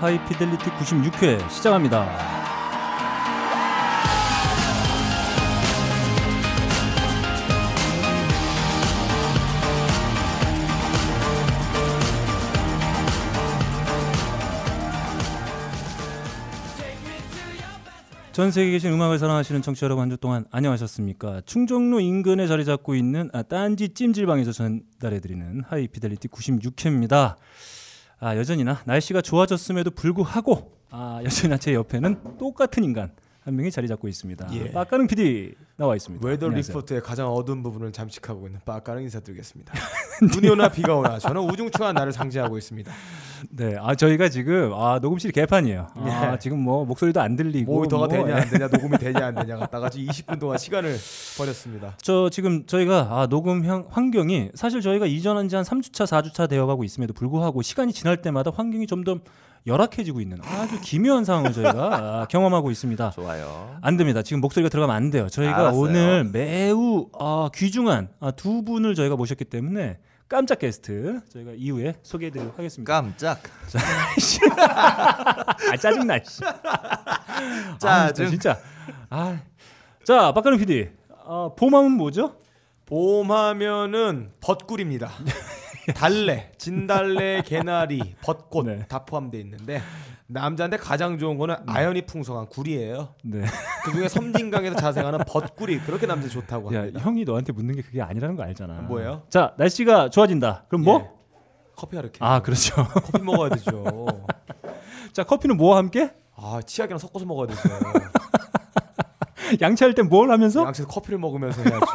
하이피델리티 96회 시작합니다. 전 세계에 계신 음악을 사랑하시는 청취자 여러분 한 주 동안 안녕하셨습니까? 충정로 인근에 자리 잡고 있는 아, 딴지 찜질방에서 전달해드리는 하이피델리티 96회입니다. 아, 여전히나 날씨가 좋아졌음에도 불구하고 아, 여전히나 제 옆에는 똑같은 인간 한 명이 자리 잡고 있습니다. 예. 빠까는 PD 나와 있습니다. Weather 안녕하세요. Report의 가장 어두운 부분을 잠식하고 있는 빠까는 인사드리겠습니다. 눈이 오나 비가 오나 저는 우중충한 날을 상징하고 있습니다. 네, 아 저희가 지금 아 녹음실이 개판이에요. 아, 예. 지금 뭐 목소리도 안 들리고 모니터가 뭐, 되냐 예. 안 되냐 녹음이 되냐 안 되냐 갖다가 지금 20분 동안 시간을 버렸습니다. 저 지금 저희가 아, 녹음 향- 환경이 사실 저희가 이전한 지 한 3주차, 4주차 되어가고 있음에도 불구하고 시간이 지날 때마다 환경이 점점 열악해지고 있는 아주 기묘한 상황을 저희가 아, 경험하고 있습니다. 좋아요. 안 됩니다. 지금 목소리가 들어가면 안 돼요. 저희가 알았어요. 오늘 매우 아, 귀중한 아, 두 분을 저희가 모셨기 때문에 깜짝 게스트 저희가 이후에 소개해드리도록 하겠습니다. 깜짝. 아 짜증나. 씨. 아, 진짜, 짜증. 진짜. 아, 자 박가능 PD. 아, 봄하면 뭐죠? 봄하면은 벚꿀입니다. 달래, 진달래, 개나리, 벚꽃 네. 다 포함되어 있는데 남자한테 가장 좋은 거는 아연이 풍성한 꿀이에요. 네. 그 중에 섬진강에서 자생하는 벚꿀이 그렇게 남자 좋다고 야, 합니다. 형이 너한테 묻는 게 그게 아니라는 거 알잖아. 뭐예요? 자, 날씨가 좋아진다. 그럼 뭐? 예. 커피 하르게. 아, 그렇죠. 커피 먹어야 되죠. 자, 커피는 뭐와 함께? 아 치약이랑 섞어서 먹어야 되죠. 양치할 땐뭘 하면서? 양치는 커피를 먹으면서 해야죠.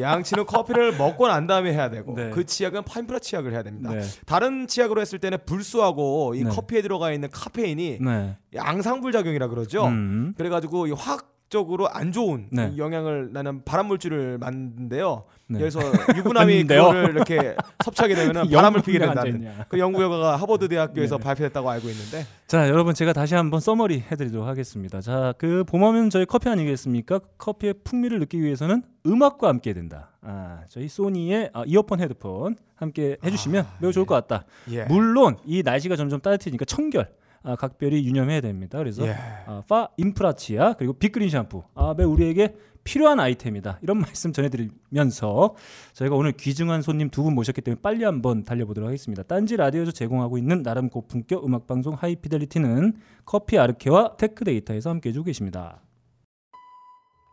양치는 커피를 먹고 난 다음에 해야 되고 네. 그 치약은 파인프라 치약을 해야 됩니다. 네. 다른 치약으로 했을 때는 불수하고 이 네. 커피에 들어가 있는 카페인이 네. 양상불 작용이라 그러죠. 음. 그래가지고 이 화학적으로 안 좋은 네. 영향을 나는 발암 물질을 만드는데요. 네. 그래서 유부남이 만든데요? 그거를 이렇게 섭취하게 되면 바람을 피게 된다는. 그 연구 결과가 하버드 대학교에서 네. 발표됐다고 알고 있는데 자, 여러분 제가 다시 한번 summary 해드리도록 하겠습니다. 자, 그 봄하면 저희 커피 아니겠습니까? 커피의 풍미를 느끼기 위해서는 음악과 함께 된다. 아, 저희 소니의 아, 이어폰, 헤드폰 함께 해주시면 아, 매우 좋을 것 같다. 예. 물론 이 날씨가 점점 따뜻해지니까 청결 아, 각별히 유념해야 됩니다. 그래서 예. 아, 파인프라 치약 그리고 빅그린 샴푸 아, 매우 우리에게 필요한 아이템이다. 이런 말씀 전해드리면서 저희가 오늘 귀중한 손님 두 분 모셨기 때문에 빨리 한번 달려보도록 하겠습니다. 딴지 라디오에서 제공하고 있는 나름 고품격 음악 방송 하이피델리티는 커피 아르케와 테크데이터에서 함께해주고 계십니다.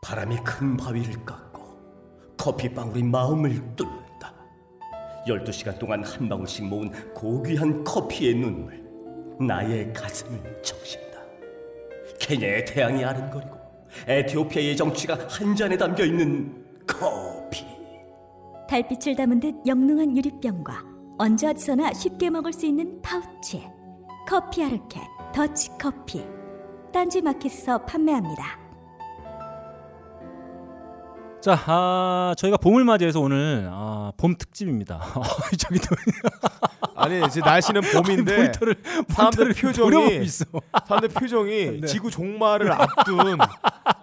바람이 큰 바위를 깎고 커피방울이 마음을 뚫는다. 12시간 동안 한 방울씩 모은 고귀한 커피의 눈물 나의 가슴을 적신다. 케냐의 태양이 아른거리고 에티오피아의 정취가 한 잔에 담겨 있는 커피. 달빛을 담은 듯 영롱한 유리병과 언제 어디서나 쉽게 먹을 수 있는 파우치 커피 아르케 더치 커피 딴지 마켓에서 판매합니다. 자, 아, 저희가 봄을 맞이해서 오늘 아, 봄 특집입니다. 저기 또 아니 이제 날씨는 봄인데 모니터를 사람들 표정이. 사람들 표정이 네. 지구 종말을 앞둔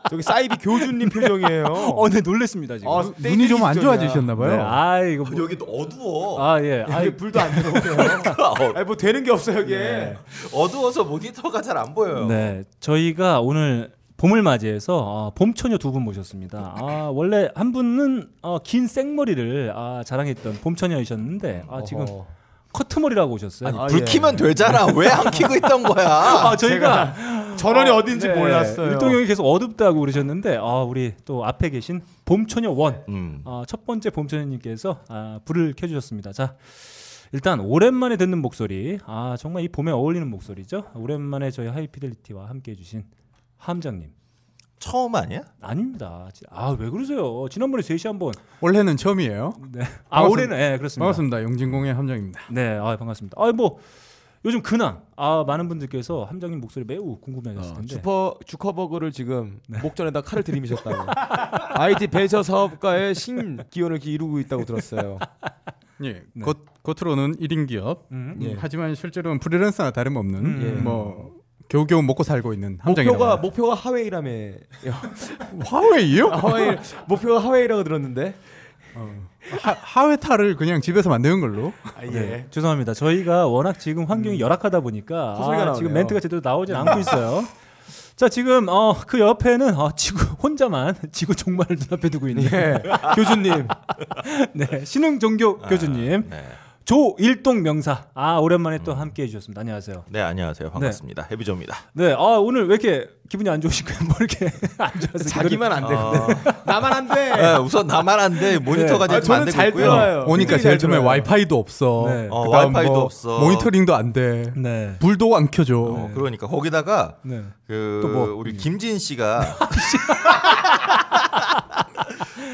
저기 사이비 교주님 표정이에요. 어, 네 놀랬습니다 지금. 아, 눈이 좀 안 좋아지셨나 네, 봐요. 아 이거 뭐, 여기 어두워. 아 예, 아 불도 안 들어오고요. 아니 뭐 되는 게 없어 여기. 네. 어두워서 모니터가 잘 안 보여요. 네, 저희가 오늘 봄을 맞이해서 아, 봄처녀 두 분 모셨습니다. 아, 원래 한 분은 어, 긴 생머리를 아, 자랑했던 봄처녀이셨는데 아, 지금 어허. 커트머리라고 오셨어요. 아니, 아, 불 예. 키면 되잖아. 왜 안 키고 있던 거야? 아, 저희가 전원이 어, 어딘지 네, 몰랐어요. 일동 형이 계속 어둡다고 그러셨는데 아, 우리 또 앞에 계신 봄처녀 원. 음. 아, 첫 번째 봄처녀님께서 아, 불을 켜주셨습니다. 자, 일단 오랜만에 듣는 목소리, 아 정말 이 봄에 어울리는 목소리죠. 오랜만에 저희 하이피델리티와 함께 해 주신 함장님. 처음 아니야? 아닙니다. 아 왜 그러세요? 지난번에 3시 한번. 원래는 처음이에요. 네. 아. 올해는 예 그렇습니다. 반갑습니다. 용진공의 함정입니다. 네, 아 반갑습니다. 아뭐 요즘 근황, 아 많은 분들께서 함장님 목소리 매우 궁금해하셨을 텐데. 주퍼 주커버그를 지금 목전에다 칼을 들이미셨다고. IT 배저 사업가의 신기원을 이루고 있다고 들었어요. 예, 네. 겉, 겉으로는 1인 기업. 음. 예. 하지만 실제로는 프리랜서나 다름없는 음. 예. 뭐 겨우겨우 먹고 살고 있는 함정이라고. 목표가 목표가 하웨이라며. 화웨이요? 하웨이 목표가 하웨이라고 들었는데. 하, 하회 탈을 그냥 집에서 만드는 걸로. 아, 예. 네, 죄송합니다. 저희가 워낙 지금 환경이 열악하다 보니까 헛소리가 아, 지금. 멘트가 제대로 나오진 않고 있어요. 자 지금 어, 그 옆에는 어, 지구 혼자만 지구 종말을 눈앞에 두고 있는 예. 교주님. 네, 신흥 종교 교주님 네. 조일동 명사 아 오랜만에 또 함께 해주셨습니다. 안녕하세요. 네 안녕하세요 반갑습니다 해비조입니다. 네, 아 오늘 왜 이렇게 기분이 안 좋으신 거예요? 뭐 이렇게 안 좋아서 자기만 안 돼. 어, 나만 안 돼. 네, 우선 나만 안 돼 모니터가 아, 지금 저는 안 되고 잘 있고요. 들어요. 오니까 제일 잘 처음에. 와이파이도 없어. 네. 어, 와이파이도 뭐 없어. 모니터링도 안 돼. 네, 불도 안 켜줘. 어, 그러니까 거기다가 네. 그또 뭐? 우리 김진 씨가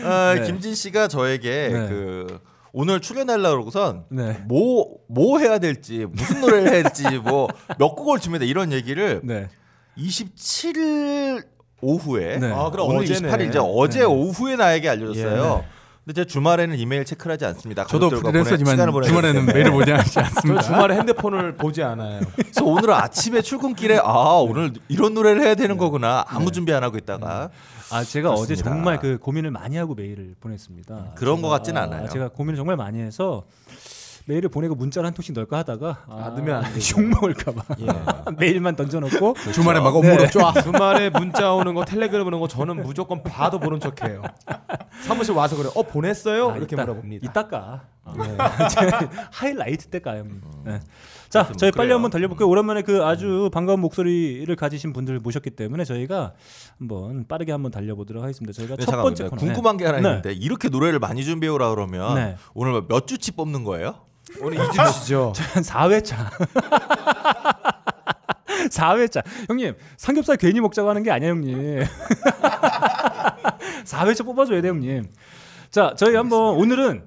아, 네. 김진 씨가 저에게 네. 그 오늘 출연하려고 그러고선 네. 뭐, 뭐 해야 될지 무슨 노래를 해야 될지 뭐 몇 곡을 줍니다 이런 얘기를 네. 27일 오후에 네. 아, 그럼 오늘 어제네. 28일 이제 어제 네. 오후에 나에게 알려줬어요. 예. 근데 제가 주말에는 이메일 체크를 하지 않습니다. 저도 프리랜서지만 주말에는. 메일을 보지 않지 저 않습니다. 주말에 핸드폰을 보지 않아요. 그래서 오늘 아침에 출근길에 아 오늘 이런 노래를 해야 되는 거구나 아무 준비 안 하고 있다가 아 제가 어제 그렇습니다. 정말 그 고민을 많이 하고 메일을 보냈습니다. 그런 제가, 것 같지는 아, 않아요. 제가 고민을 정말 많이 해서 메일을 보내고 문자를 한 통씩 넣을까 하다가 아, 넣으면 안 되죠. 욕 먹을까봐 메일만 던져놓고 주말에 막 네. 업무로 쫙. 주말에 문자 오는 거 텔레그램 오는 거 저는 무조건 봐도 보는 척해요. 사무실 와서 그래. 어 보냈어요? 아, 이렇게 이따- 물어봅니다. 이따 까. 네. 제 하이라이트 때 까요. 형님. 네. 자, 뭐 저희 빨리 그래요. 한번 달려볼게요. 오랜만에 그 아주 반가운 목소리를 가지신 분들을 모셨기 때문에 저희가 한번 빠르게 한번 달려보도록 하겠습니다. 저희가 네, 첫 잠깐만요. 번째 코너. 궁금한 게 하나 네. 있는데 이렇게 노래를 많이 준비해 오라 그러면 네. 오늘 몇 주치 뽑는 거예요? 오늘 이주시죠. 한 4회차. 4회차. 형님, 삼겹살 괜히 먹자고 하는 게 아니야, 형님. 4회차 뽑아줘야 돼, 형님. 자, 저희 한번 오늘은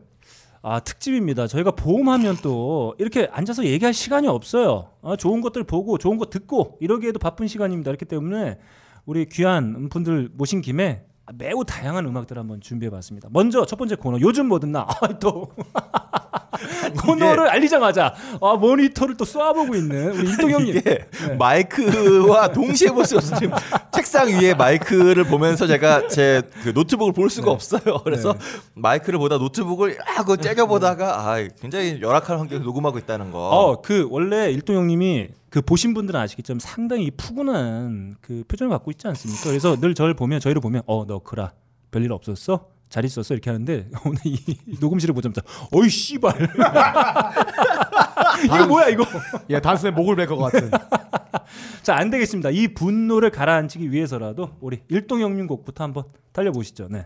아, 특집입니다. 저희가 보험하면 또 이렇게 앉아서 얘기할 시간이 없어요. 아, 좋은 것들 보고 좋은 거 듣고 이러기에도 바쁜 시간입니다. 그렇기 때문에 우리 귀한 분들 모신 김에 매우 다양한 음악들 을 한번 준비해 봤습니다. 먼저 첫 번째 코너 요즘 뭐든 나 아, 또 코너를 알리자마자 아, 모니터를 또 쏴보고 있는 우리 일동 형님. 이게 마이크와 동시에 볼수 없어요. 지금 책상 위에 마이크를 보면서 제가 제 그 노트북을 볼 수가 없어요. 그래서 마이크를 보다 노트북을 하고 째려 보다가 아, 굉장히 열악한 환경에서 녹음하고 있다는 거. 어, 그 원래 일동 형님이 그 보신 분들은 아시겠지만 상당히 푸근한 그 표정을 갖고 있지 않습니까? 그래서 늘 저를 보면 저희를 보면 어, 너 그라 별일 없었어? 잘 있었어? 이렇게 하는데 오늘 이 녹음실을 보자마자 어이 씨발 이거 뭐야 이거 예, 단숨에 목을 뺄 것 같은. 자안 되겠습니다 이 분노를 가라앉히기 위해서라도 우리 일동 형님 곡부터 한번 달려보시죠 네.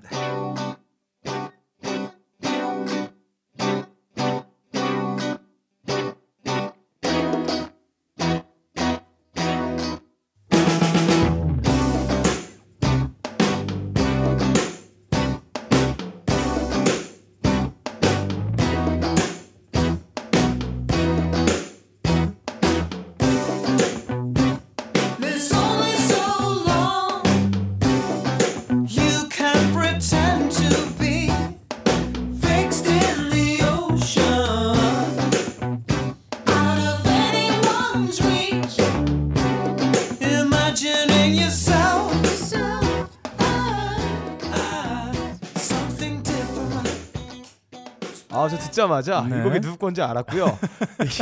듣자마자 네. 이 곡이 누구 건지 알았고요.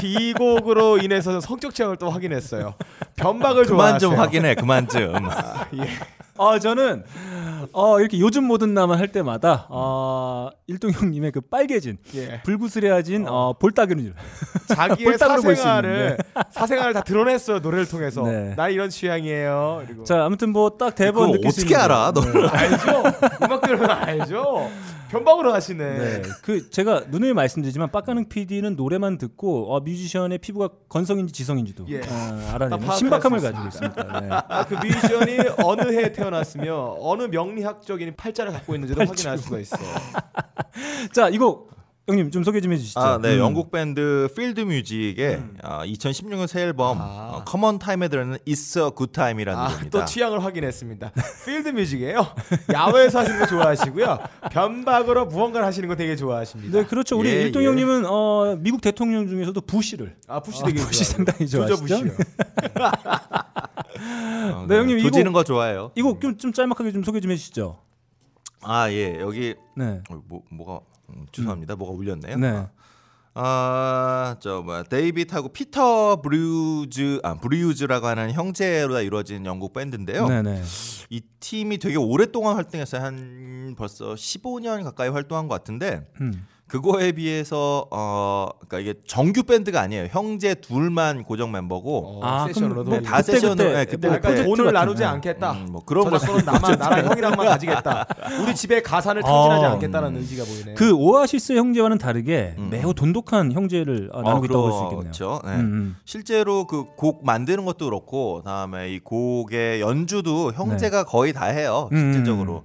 이 곡으로 인해서 성적 체험을 또 확인했어요. 변박을 그만 좀 좋아하세요. 확인해. 그만 좀. 어 저는 어 이렇게 요즘 모든 남을 할 때마다 어 일동 형님의 그 빨개진 예. 불구스레해진 어, 볼따구를 자기의 볼따구를 볼수 사생활을 사생활을 다 드러냈어요 노래를 통해서. 네. 나 이런 취향이에요. 그리고 자 아무튼 뭐 딱 대본 느낄 수 어떻게 알아? 거. 너를 알죠? 음악 들으면 알죠? 변박으로 하시네. 네. 그 제가 누누이 말씀드리지만 빡가능 PD는 노래만 듣고 어, 뮤지션의 피부가 건성인지 지성인지도 예. 어, 다 알아내는 신박함을 수 가지고 있습니다. 네. 아, 그 뮤지션이 어느 해에 태어났으며 어느 명리학적인 팔자를 갖고 있는지도 확인할 수가 있어. 자 이거 형님 좀 소개 좀 해주시죠. 아, 네. 음. 영국 밴드 Field Music의 아, 2016년 새 앨범 아. 어, Commontime에 들어있는 It's a Good Thing이라는 아, 노래입니다. 또 취향을 확인했습니다. Field Music이에요. 야외에서 하시는 거 좋아하시고요. 변박으로 무언가를 하시는 거 되게 좋아하십니다. 네 그렇죠. 우리 예, 일동 예. 형님은 어, 미국 대통령 중에서도 부시를 아, 부시 아, 되게 부시 좋아해요. 상당히 좋아하시죠? 부시요. 어, 네, 형님, 이거- 조지는 거 좋아해요. 이거 좀, 좀 짤막하게 좀 소개 좀 해주시죠. 아 예 여기 네. 어, 뭐 뭐가 음, 죄송합니다 뭐가 울렸네요. 네. 아 저 뭐야 데이빗하고 피터 브류즈 아 브류즈라고 하는 형제로 이루어진 영국 밴드인데요. 네, 네. 이 팀이 되게 오랫동안 활동했어요. 한 벌써 15년 가까이 활동한 것 같은데 음. 그거에 비해서 어 그러니까 이게 정규 밴드가 아니에요. 형제 둘만 고정 멤버고 아, 세션으로 그럼 네, 다 그때, 세션으로 그때 네, 그때 뭐 그때 돈을 같은, 나누지 네. 않겠다. 음, 뭐 그런 거 저작권은 나만 나랑 형이랑만 가지겠다. 우리 집에 가산을 탕진하지 아, 않겠다는 의지가 보이네요. 그 오아시스 형제와는 다르게 음. 매우 돈독한 형제를 어, 나누고 있다고 볼 수 있겠네요. 그렇죠. 네. 음, 음. 실제로 그 곡 만드는 것도 그렇고 다음에 이 곡의 연주도 형제가 거의 다 해요. 네. 음. 실질적으로.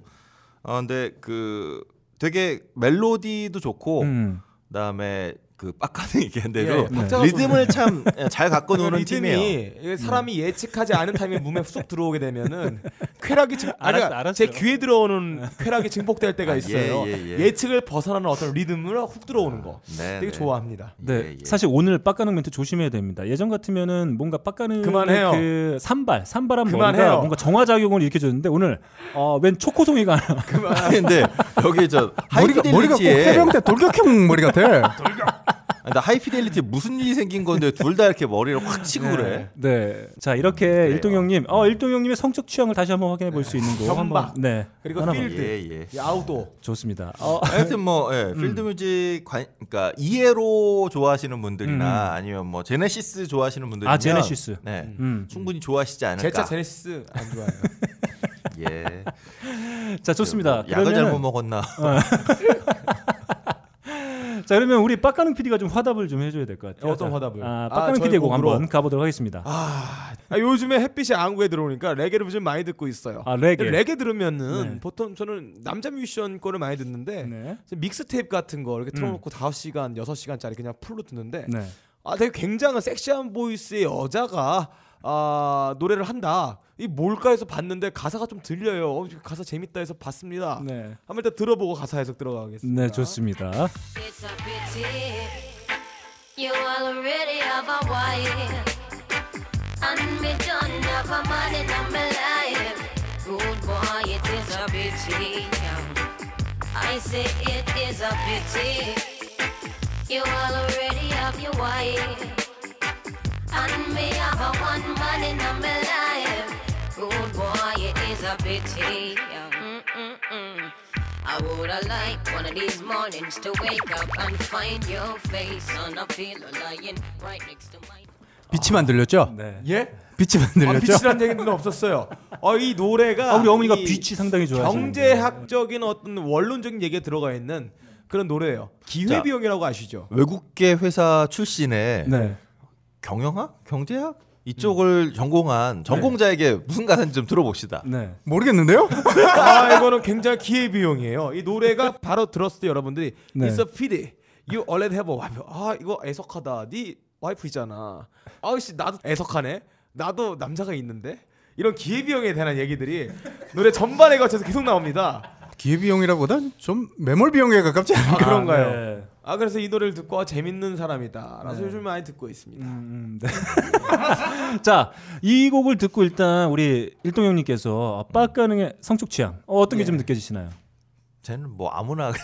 어 근데 그 되게 멜로디도 좋고 음. 그다음에 그 빡가는 얘기한 대로 예, 박자가 리듬을 참 잘 갖고 그 노는 팀이에요. 이게 사람이 예측하지 않은 타임에 몸에 쑥 들어오게 되면은 쾌락이 증, 아니, 알았- 그러니까 알았어요. 제 귀에 들어오는 쾌락이 증폭될 때가 아, 예, 있어요. 예, 예. 예, 측을 벗어나는 어떤 리듬으로 훅 들어오는 거 네, 되게 네. 좋아합니다. 네, 예, 예. 사실 오늘 빡가는 멘트 조심해야 됩니다. 예전 같으면은 뭔가 빡가는 그만해요. 그 산발, 산발한 뭔가 정화 작용을 일으켜 줬는데 오늘 어, 웬 초코송이가 하나. 아니, 근데 여기 저 머리가 머리가 꼭 해병대 돌격형 머리 같아. 아니, 나 하이피델리티 무슨 일이 생긴 건데 둘 다 이렇게 머리를 확 치고 그래. 네. 자, 이렇게 일동 형님, 어, 일동 형님의 성적 취향을 다시 한번 확인해 볼 수 있는 거. 한번, 네. 그리고 하나 field. 예, 예. 이 아웃도어 좋습니다. 어, 하여튼 뭐 예, Field Music 관, 그러니까 이해로 좋아하시는 분들이나 아니면 뭐 Genesis 좋아하시는 분들이면 아, Genesis. 네. 음. 충분히 좋아하시지 않을까. 제차 Genesis 안 좋아해요. 예. 자, 좋습니다. 뭐 약을 그러면은- 잘못 먹었나. 자, 그러면 우리 빡가는 PD가 좀 화답을 좀 해줘야 될 것 같아요. 어떤 자, 화답을? 아, 아, 빡가는 저희 PD의 곡? 한번 가보도록 하겠습니다. 아, 아, 요즘에 햇빛이 안구에 들어오니까 레게를 좀 많이 듣고 있어요. 아, 레게. 레게 들으면은 네. 보통 저는 남자 뮤지션 거를 많이 듣는데 네. 믹스 테이프 같은 거 이렇게 틀어놓고 5시간, 6시간짜리 그냥 full로 듣는데 네. 아 되게 굉장한 섹시한 voice의 여자가 아 노래를 한다. 이 뭘까 해서 봤는데 가사가 좀 들려요. 어, 가사 재밌다 해서 봤습니다. 네. 한번 일단 들어보고 가사 해석 들어가겠습니다. 네, 좋습니다. And me have a man in my life. Boy, it is pity. One man in my life. Good boy, it is a pity. Mm-mm-mm. I woulda liked one of these mornings to wake up and find your face on a pillow lying right next to mine. 비치만 들렸죠? 네. 예? 비치만 아, 들렸죠? 빛이라는 얘기는 없었어요. 어, 이 노래가 아, 우리 어머니가 이 빛이 상당히 좋아하시는 경제학적인 어떤 원론적인 얘기가 들어가 있는 그런 노래예요. 기회 비용이라고 아시죠? 외국계 회사 출신의 네. 경영학, 경제학 이쪽을 전공한 전공자에게 무슨 가사인지 좀 들어봅시다. 네. 모르겠는데요? 아 이거는 굉장히 기회 비용이에요. 이 노래가 바로 들었을 때 여러분들이 네. It's a pity you already have a wife. 아 이거 애석하다. 네 와이프 있잖아. 아씨 나도 애석하네. 나도 남자가 있는데 이런 기회 비용에 대한 얘기들이 노래 전반에 걸쳐서 계속 나옵니다. 기회비용이라보다 좀 매몰비용에 가깝지 않아요? 아 그런가요? 네. 아 그래서 이 노래를 듣고 아, 재밌는 사람이다. 라서 요즘 많이 듣고 있습니다. 음, 네. 자, 이 곡을 듣고 일단 우리 일동 형님께서 빡가능의 성적 취향 어, 어떤 게 좀 느껴지시나요? 쟤는 뭐 아무나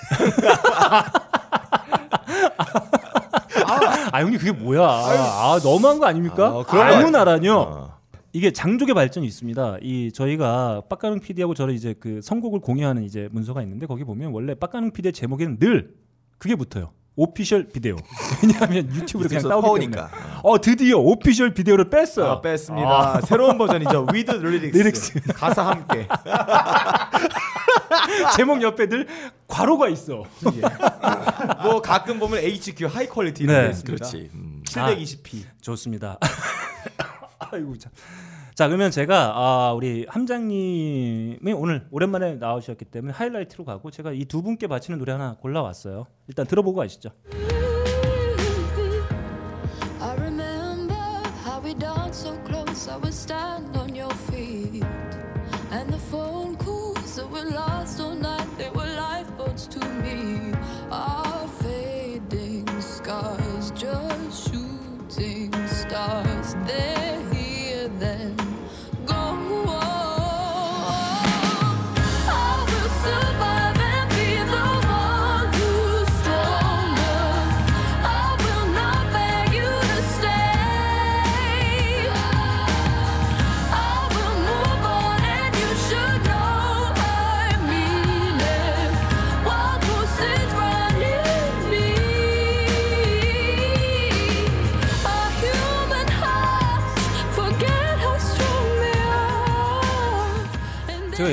아, 형님 그게 뭐야? 아, 너무한 거 아닙니까? 아, 그런 거 아무나라뇨. 어. 이게 장족의 발전이 있습니다. 이 저희가 빡가능 PD하고 저를 이제 그 선곡을 공유하는 이제 문서가 있는데 거기 보면 원래 빡가능 PD의 제목에는 늘 그게 붙어요. official video. 왜냐하면 유튜브로 그냥 나오기. 때문에. 어 드디어 official video를 뺐어요. 아, 뺐습니다. 새로운 버전이죠. With lyrics. Lyrics. 가사 함께. 제목 옆에 늘 괄호가 있어. 뭐 가끔 보면 HQ high quality 네, 이렇게 있습니다. 그렇지. 음. 720p. 좋습니다. 아이고 참. 자 그러면 제가 아, 우리 함장님이 오늘 오랜만에 나오셨기 때문에 하이라이트로 가고 제가 이 두 분께 바치는 노래 하나 골라왔어요. 일단 들어보고 가시죠. I remember how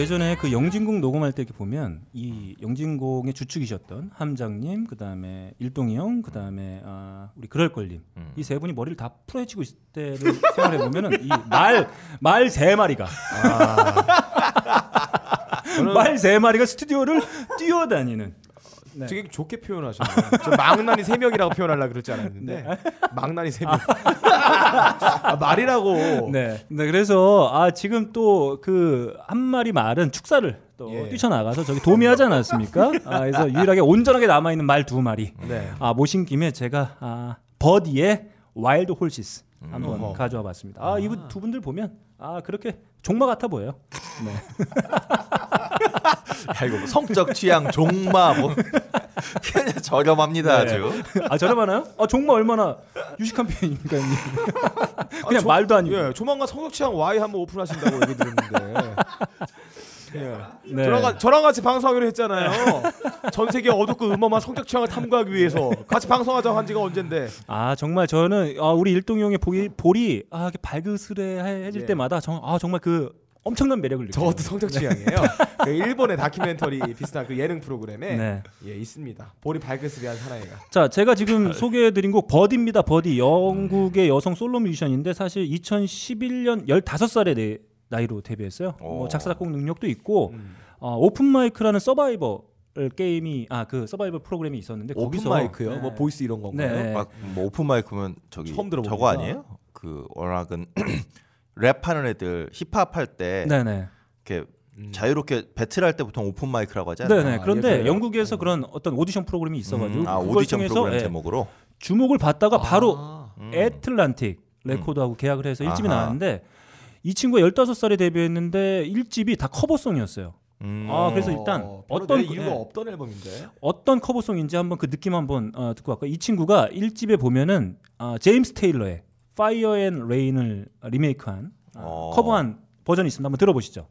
예전에 그 영진공 녹음할 때 이렇게 보면 이 영진공의 주축이셨던 함장님, 그 다음에 일동이 형, 그 다음에 아, 우리 그럴걸님. 음. 이세 분이 머리를 다 풀어헤치고 있을 때를 생각해 보면은 이말말 세 마리가. 말세 마리가 스튜디오를 뛰어다니는 네. 되게 좋게 표현하셨네요. 저 망나니 세 명이라고 표현하려 그러지 않았는데 망나니 세 명. 아, 말이라고. 네. 네, 그래서 아 지금 또 그 한 마리 말은 축사를 또 예. 뛰쳐나가서 저기 도미하지 않았습니까? 아, 그래서 유일하게 온전하게 남아 있는 말 두 마리. 네. 아 모신 김에 제가 아, 버디의 Wild Horses 한번 어허. 가져와 봤습니다. 아 이분 두 분들 보면 아 그렇게 종마 같아 보여요. 네. 야, 이거 뭐 성적 취향, 종마 뭐 그냥 저렴합니다 네. 아주. 아 저렴하나요? 아 종마 얼마나 유식한 표현입니까? 형님? 그냥 조- 말도 아니고. 예, 조만간 성적 취향 Y 한번 오픈하신다고 얘기 들었는데. 예. 네. 저랑, 저랑 같이 방송하기로 했잖아요. 전 세계 어둡고 음험한 성적 취향을 탐구하기 위해서 같이 방송하자고 한 지가 언젠데. 아 정말 저는 아, 우리 일동이 형의 볼이, 볼이 아, 발그스레해질 예. 때마다 정, 아 정말 그 엄청난 매력을 느껴요. 저것도 성적 취향이에요. 그 일본의 다큐멘터리 비슷한 그 예능 프로그램에 네. 예, 있습니다. 볼이 발그스레한 사나이가. 자, 제가 지금 소개해드린 곡 Birdy입니다. Birdy 영국의 여성 솔로 뮤지션인데 사실 2011년 15살의 내, 나이로 데뷔했어요. 뭐 오. 작사 작곡 능력도 있고 음. 어, Open Mic라는 서바이벌 게임이 아 그 서바이벌 프로그램이 있었는데 오픈 거기서 mic요? 네. 뭐 Voice 이런 건가요? 네. 막 뭐 open mic면 저기 처음 들어봅니다. 저거 아니에요? 그 워낙은 랩하는 애들 힙합 할때 네네. 이렇게 음. 자유롭게 battle할 때 보통 open mic라고 하잖아요. 네네. 그런데 예, 그래요? 영국에서 그런 어떤 오디션 프로그램이 있어가지고 음, 아 그걸 오디션 통해서, 프로그램 예, 제목으로. 주목을 받다가 바로 아. 음. Atlantic Record하고 계약을 해서 1집이 아하. 나왔는데 이 친구가 15살에 데뷔했는데 1집이 다 cover song이었어요. 음. 아, 그래서 일단 어, 어떤 이유가 예. 없던 앨범인데. 어떤 커버송인지 한번 그 느낌 한번 어, 듣고 갈까요? 이 친구가 1집에 보면은 아, 제임스 테일러의 Fire and Rain을 리메이크한 아, 어. 커버한 버전이 있습니다. 한번 들어보시죠.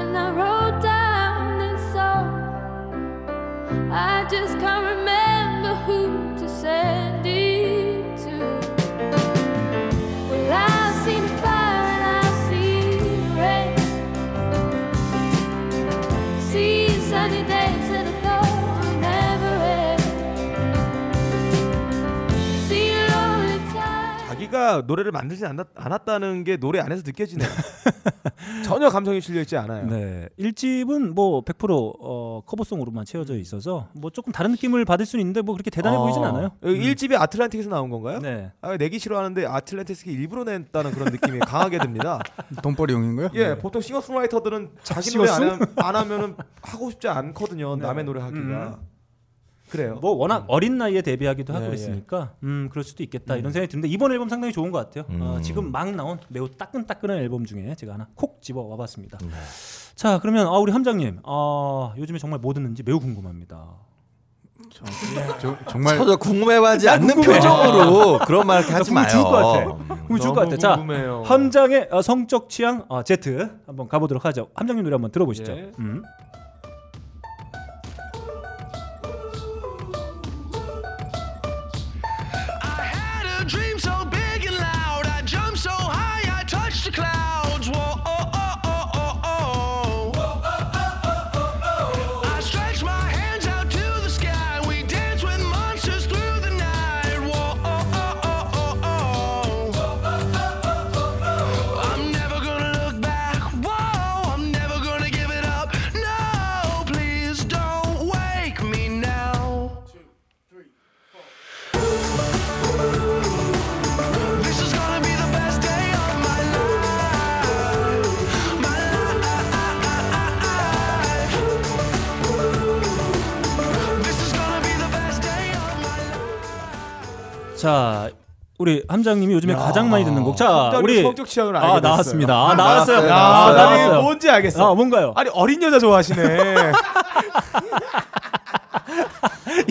And I wrote down this song. I just can't remember who to send 자기가 노래를 만들지 않았, 않았다는 게 노래 안에서 느껴지네요. 전혀 감성이 실려 있지 않아요. 네. 1집은 뭐 100% 어, 커버송으로만 채워져 있어서 뭐 조금 다른 느낌을 받을 수는 있는데 뭐 그렇게 대단해 보이진 않아요. 어, 1집이 아틀란틱에서 나온 건가요? 네. 아, 내기 싫어하는데 아틀란틱이 일부러 냈다는 그런 느낌이 강하게 듭니다. 돈벌이용인가요? 예, 보통 싱어송라이터들은 자기 노래 안, 안 하면은 하고 싶지 않거든요. 남의 노래 하기가. 그래요. 뭐 워낙 어린 나이에 데뷔하기도 하고 예, 그랬으니까 음 그럴 수도 있겠다 이런 생각이 드는데 이번 앨범 상당히 좋은 것 같아요. 어, 음. 지금 막 나온 매우 따끈따끈한 앨범 중에 제가 하나 콕 집어 와봤습니다. 네. 자 그러면 아, 우리 함장님 아, 요즘에 정말 뭐 듣는지 매우 궁금합니다. 저, 정말 저도 궁금해하지 않는 궁금해. 표정으로 그런 말 하지 마요. 죽을 것 같아. 음. 그럼 좋을 것 같아요. 자 궁금해요. 함장의 어, 성적 취향 어, Z 한번 가보도록 하죠. 함장님 노래 한번 들어보시죠. 예. 음. 자 우리 함장님이 요즘에 가장 많이 듣는 곡. 자 우리 성적 취향을 알게 아. 나왔습니다. 아 나왔어요. 나왔어요. 야, 아, 나 나왔어요. 뭔지 알겠어. 아 뭔가요? 아니 어린 여자 좋아하시네.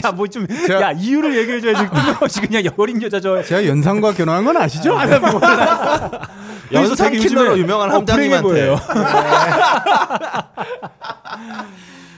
야 뭐 좀 제가- 야 이유를 얘기해줘야지 끊임없이 그냥 어린 여자 좋아해. 제가 연상과 결혼한 건 아시죠? 연상 되게 킬러로 요즘에 유명한 어, 함장님한테 보여요.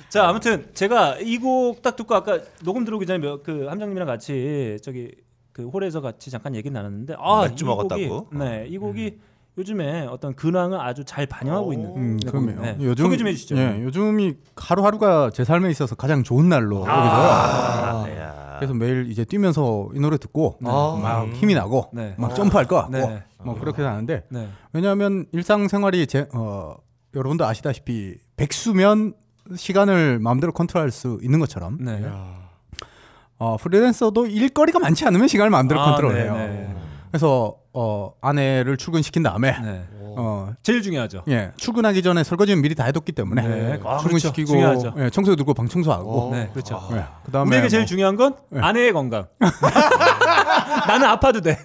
자 아무튼 제가 이 곡 딱 듣고 아까 녹음 들어오기 전에 몇- 그 함장님이랑 같이 저기 그 홀에서 같이 잠깐 얘기 나눴는데 아 맥주 이 먹었다고? 곡이, 네, 이 곡이 요즘에 어떤 근황을 아주 잘 반영하고 있는 음, 네, 그럼요. 네. 요즘 소개 좀 해주시죠. 예, 요즘이 하루하루가 제 삶에 있어서 가장 좋은 날로 여겨져요. 아, 야. 그래서 매일 이제 뛰면서 이 노래 듣고 아. 막 힘이 나고 네. 막 점프할 것 같고 네. 뭐 그렇게 하는데 네. 왜냐하면 일상생활이 제, 어, 여러분도 아시다시피 백수면 시간을 마음대로 컨트롤할 수 있는 것처럼 네. 어, 프리랜서도 일거리가 많지 않으면 시간을 마음대로 아, 컨트롤해요. 네, 네. 그래서 어, 아내를 출근시킨 다음에 네. 어, 제일 중요하죠. 예, 출근하기 전에 설거지는 미리 다 해뒀기 때문에 네. 아, 출근시키고 그렇죠. 예, 청소기 들고 방 청소하고 네, 그렇죠. 예, 그다음에 우리에게 제일 뭐- 중요한 건 네. 아내의 건강. 나는 아파도 돼.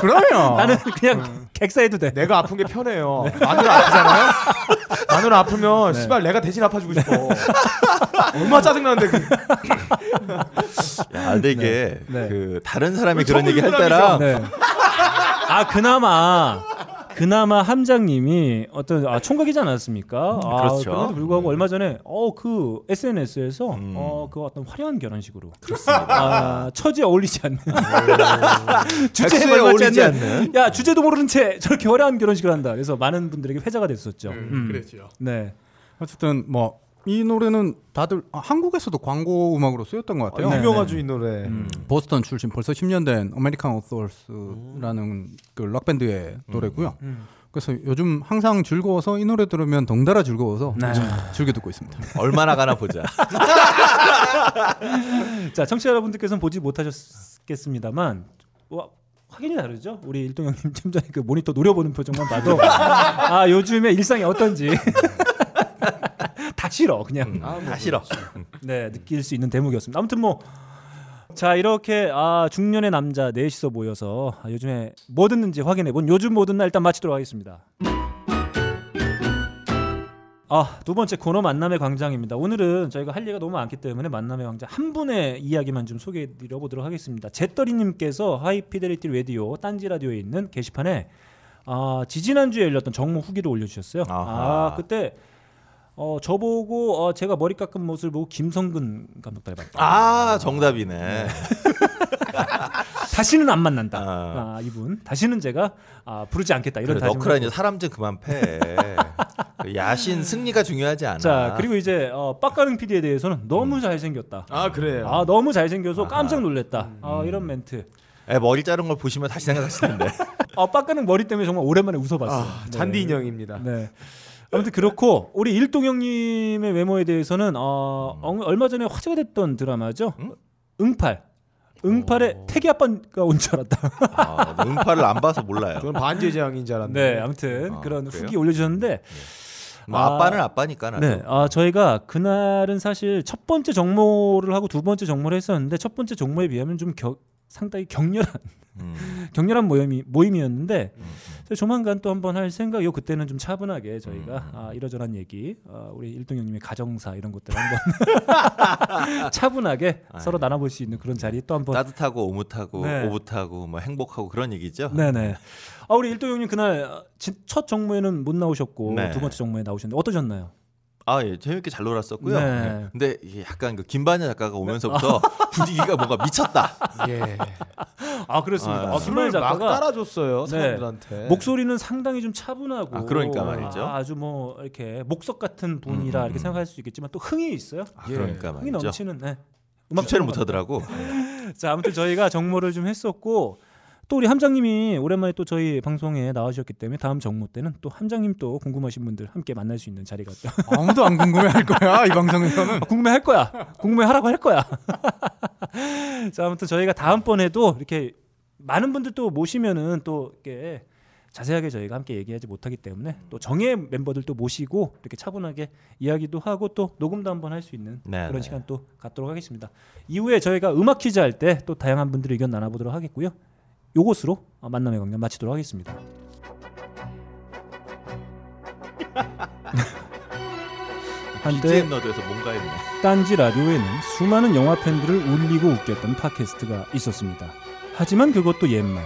그럼요. 나는 그냥 객사해도 돼. 내가 아픈 게 편해요. 마누라 아프잖아요. 마누라 아프면 씨발 내가 대신 아파주고 싶어. 얼마 나 짜증나는데 그. 야, 근데 이게 네. 그 다른 사람이 그런 얘기 할 때랑 네. 아 그나마 그나마 함장님이 어떤 아, 총각이지 않았습니까? 아, 그렇죠. 그럼에도 불구하고 얼마 전에 어 그 SNS에서 음. 어그 어떤 화려한 결혼식으로 아, 처지에 어울리지 않는 주제에 백수에 걸맞지 어울리지 않는 않는. 야 주제도 모르는 채 저렇게 화려한 결혼식을 한다. 그래서 많은 분들에게 회자가 됐었죠. 음. 그랬죠. 네. 어쨌든 뭐 이 노래는 다들 아, 한국에서도 광고 음악으로 쓰였던 것 같아요. 네, 유명하죠 이 노래. 음. 보스턴 출신 벌써 10년 된 American Authors라는 그 락 밴드의 노래고요. 음. 그래서 요즘 항상 즐거워서 이 노래 들으면 덩달아 즐거워서 네. 요즘 즐겨 듣고 있습니다. 얼마나 가나 보자. 자, 청취자 여러분들께서는 보지 못하셨겠습니다만 와, 확연히 다르죠. 우리 일동 형님 좀 전에 그 모니터 노려보는 표정만 봐도 아 요즘에 일상이 어떤지 다 싫어 그냥 아, 다 싫어. 네 느낄 수 있는 대목이었습니다. 아무튼 뭐. 자 이렇게 아 중년의 남자 넷이서 모여서 아, 요즘에 뭐 듣는지 확인해 본 요즘 뭐 듣나 일단 마치도록 하겠습니다. 아 두 번째 코너 만남의 광장입니다. 오늘은 저희가 할 얘기가 너무 많기 때문에 만남의 광장 한 분의 이야기만 좀 소개해 드려 보도록 하겠습니다. 제떨이 님께서 하이피델리티 라디오 딴지 라디오에 있는 게시판에 아 지지난주에 열렸던 정모 후기를 올려 주셨어요. 아하. 아 그때 어 저보고 어, 제가 머리 깎은 모습을 보고 김성근 감독 닮았다. 아 정답이네. 다시는 안 만난다. 아. 아, 이분 다시는 제가 아, 부르지 않겠다 이런 그래, 너크라 이제. 사람 좀 그만 패. 그 야신 승리가 중요하지 않아. 자 그리고 이제 어, 빡가능 PD에 대해서는 너무 잘생겼다. 아 그래요. 아 너무 잘생겨서 깜짝. 놀랐다. 아, 이런 멘트. 애 머리 자른 걸 보시면 다시 생각하실 텐데. 아 빡가능 머리 때문에 정말 오랜만에 웃어봤어요. 아, 잔디 인형입니다. 네. 아무튼 그렇고 우리 일동 형님의 외모에 대해서는 어, 어, 얼마 전에 화제가 됐던 드라마죠. 응? 응팔. 응팔에 태기 아빠가 온 줄 알았다. 아, 응파를 안 봐서 몰라요. 그건 반지의 제왕인 줄 알았는데. 네, 아무튼 아, 그런 그래요? 후기 올려주셨는데 뭐 아, 아빠는 아빠니까 나도. 네, 아 저희가 그날은 사실 첫 번째 정모를 하고 두 번째 정모를 했었는데 첫 번째 정모에 비하면 좀 겨, 상당히 격렬한 음. 격렬한 모임이 모임이었는데 음. 그래서 조만간 또 한번 할 생각이요. 그때는 좀 차분하게 저희가 음. 아, 이러저런 얘기, 아, 우리 일동 형님의 가정사 이런 것들 한번 차분하게 아이. 서로 나눠볼 수 있는 그런 자리 또 한번. 따뜻하고 오붓하고 네. 오붓하고 뭐 행복하고 그런 얘기죠. 네네. 아 우리 일동 형님 그날 아, 진- 첫 정모에는 못 나오셨고 네. 두 번째 정모에 나오셨는데 어떠셨나요? 아, 예, 재밌게 잘 놀았었고요. 네. 네. 근데 이게 약간 그 김반야 작가가 오면서부터 분위기가 뭔가 미쳤다. 예. 아 그렇습니다. 아, 아, 술을 막 작가가 따라줬어요 네. 사람들한테. 목소리는 상당히 좀 차분하고 아, 그러니까 말이죠. 아, 주뭐 이렇게 목석 같은 분이라 음, 이렇게 음. 생각할 수 있겠지만 또 흥이 있어요. 아, 예. 그러니까 흥이 말이죠. 넘치는 네. 주체를 음악 못 하더라고. 자 아무튼 저희가 정모를 좀 했었고 또 우리 함장님이 오랜만에 또 저희 방송에 나와주셨기 때문에 다음 정모 때는 또 함장님 또 궁금하신 분들 함께 만날 수 있는 자리가 또 아무도 안 궁금해할 거야 이 방송에서는. 궁금해 할 거야. 궁금해 하라고 할 거야. 자, 아무튼 저희가 다음번에도 이렇게 많은 분들 또 모시면은 또 이렇게 자세하게 저희가 함께 얘기하지 못하기 때문에 또 정예 멤버들도 모시고 이렇게 차분하게 이야기도 하고 또 녹음도 한번 할 수 있는 네, 그런 네. 시간 또 갖도록 하겠습니다. 이후에 저희가 음악 퀴즈 할 때 또 다양한 분들의 의견 나눠보도록 하겠고요. 요것으로 어, 만남의 광장 마치도록 하겠습니다. 한때 너드에서 뭔가 했네. 딴지 라디오에는 수많은 영화 팬들을 울리고 웃겼던 팟캐스트가 있었습니다. 하지만 그것도 옛말.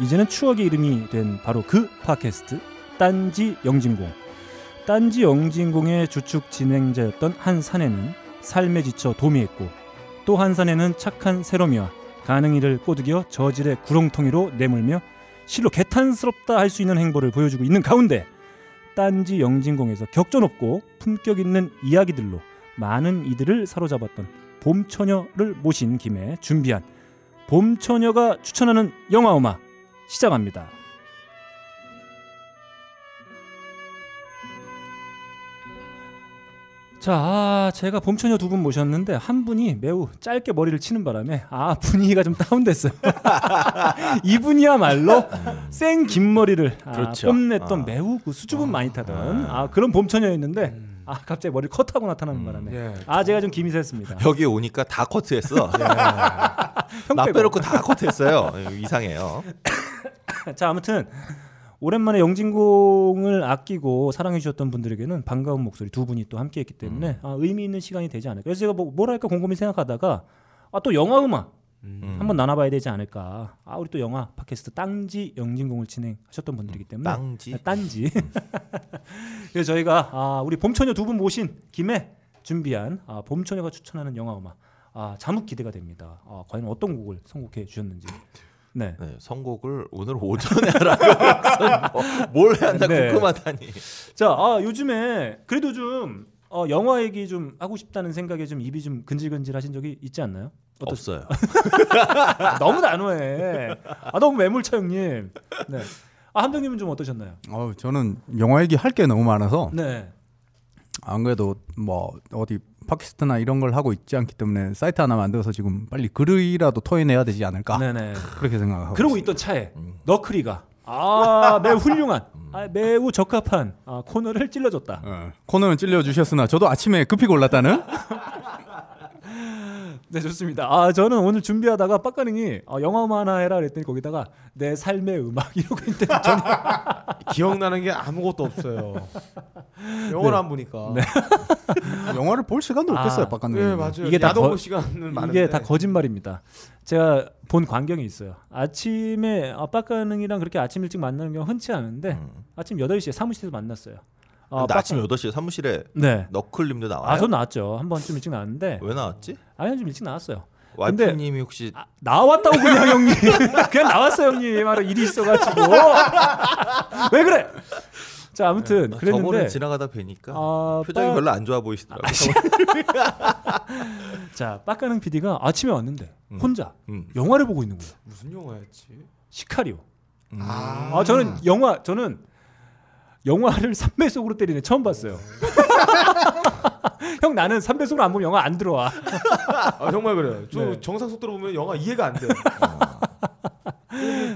이제는 추억의 이름이 된 바로 그 팟캐스트 딴지 영진공. 딴지 영진공의 주축 진행자였던 한 사내는 삶에 지쳐 도미했고 또 한 사내는 착한 세로미와 가능이를 꼬드겨 저질의 구렁텅이로 내몰며 실로 개탄스럽다 할 수 있는 행보를 보여주고 있는 가운데 딴지 영진공에서 격전 없고 품격 있는 이야기들로 많은 이들을 사로잡았던 봄처녀를 모신 김에 준비한 봄처녀가 추천하는 영화 음악 시작합니다. 자, 아, 제가 봄처녀 두 분 모셨는데 한 분이 매우 짧게 머리를 치는 바람에 아 분위기가 좀 다운됐어요. 이분이야말로 생 긴 머리를 아, 그렇죠. 뽐냈던 아. 매우 그 수줍음 많이 타던 아, 그런 봄처녀였는데 아 갑자기 머리를 컷하고 나타나는 바람에 예. 아 제가 좀 김이 샜습니다. 여기 오니까 다 커트했어. 형 나. 빼놓고 다 커트했어요. 이상해요. 자 아무튼 오랜만에 영진공을 아끼고 사랑해 주셨던 분들에게는 반가운 목소리 두 분이 또 함께했기 때문에 아, 의미 있는 시간이 되지 않을까. 그래서 제가 뭐, 뭘 할까 곰곰이 생각하다가 아, 또 영화 음악 음. 한번 나눠봐야 되지 않을까. 아 우리 또 영화 팟캐스트 땅지 영진공을 진행하셨던 분들이기 때문에 땅지. 아, 딴지. 그래서 저희가 아, 우리 봄처녀 두 분 모신 김에 준비한 아, 봄처녀가 추천하는 영화 음악 아, 자묵 기대가 됩니다. 아, 과연 어떤 곡을 선곡해 주셨는지. 네. 네, 선곡을 오늘 오전에 하라고 뭐, 뭘 해야 한다 네. 궁금하다니. 자, 아, 요즘에 그래도 좀 어, 영화 얘기 좀 하고 싶다는 생각에 좀 입이 좀 근질근질 하신 적이 있지 않나요? 어떠세요? 없어요. 너무 단호해. 아, 너무 매몰차 형님. 네. 아, 함정님은 좀 어떠셨나요? 어, 저는 영화 얘기 할 게 너무 많아서 네. 안 그래도 뭐 어디 팟캐스트나 이런 걸 하고 있지 않기 때문에 사이트 하나 만들어서 지금 빨리 글이라도 토해내야 되지 않을까 네네. 그렇게 생각하고 그러고 있던 차에 너크리가 아, 매우 훌륭한, 아, 매우 적합한 아, 코너를 찔러줬다. 어, 코너는 찔려 주셨으나 저도 아침에 급히 골랐다는 네, 좋습니다. 아, 저는 오늘 준비하다가 빡가능이 아, 영화 음악 하나 해라 그랬더니 거기다가 내 삶의 음악 이러고 있는데 저는 기억나는 게 아무것도 없어요. 영화를 네. 안 보니까. 네. 영화를 볼 시간도 없겠어요 아, 빡가는 예, 맞아요. 이게 다 거- 볼 시간은 많은데. 이게 다 거짓말입니다. 제가 본 광경이 있어요. 아침에 아빠가능이랑 그렇게 아침 일찍 만나는 경우 흔치 않은데 음. 아침 8시에 사무실에서 만났어요. 아, 아침 빡가- 8시에 사무실에 네. 너클님도 나와요? 아, 전 나왔죠. 한 번쯤 일찍 나왔는데 왜 나왔지? 아니 좀 일찍 나왔어요. 와이프님이 혹시 아, 나왔다고 그냥 형님. 그냥 나왔어 형님. 바로 일이 있어가지고. 왜 그래? 자 아무튼 저번에 그랬는데 지나가다 뵈니까 아, 표정이 빠- 별로 안 좋아 보이시더라고요. 자 빡가능 PD가 아침에 왔는데 음. 혼자 음. 영화를 보고 있는 거예요. 무슨 영화였지? 시카리오. 음. 아 저는 영화 저는 영화를 3배속으로 때리네 처음 봤어요. 형 나는 3배속으로 안 보면 영화 안 들어와. 아 정말 그래요. 저 네. 정상 속도로 보면 영화 이해가 안 돼.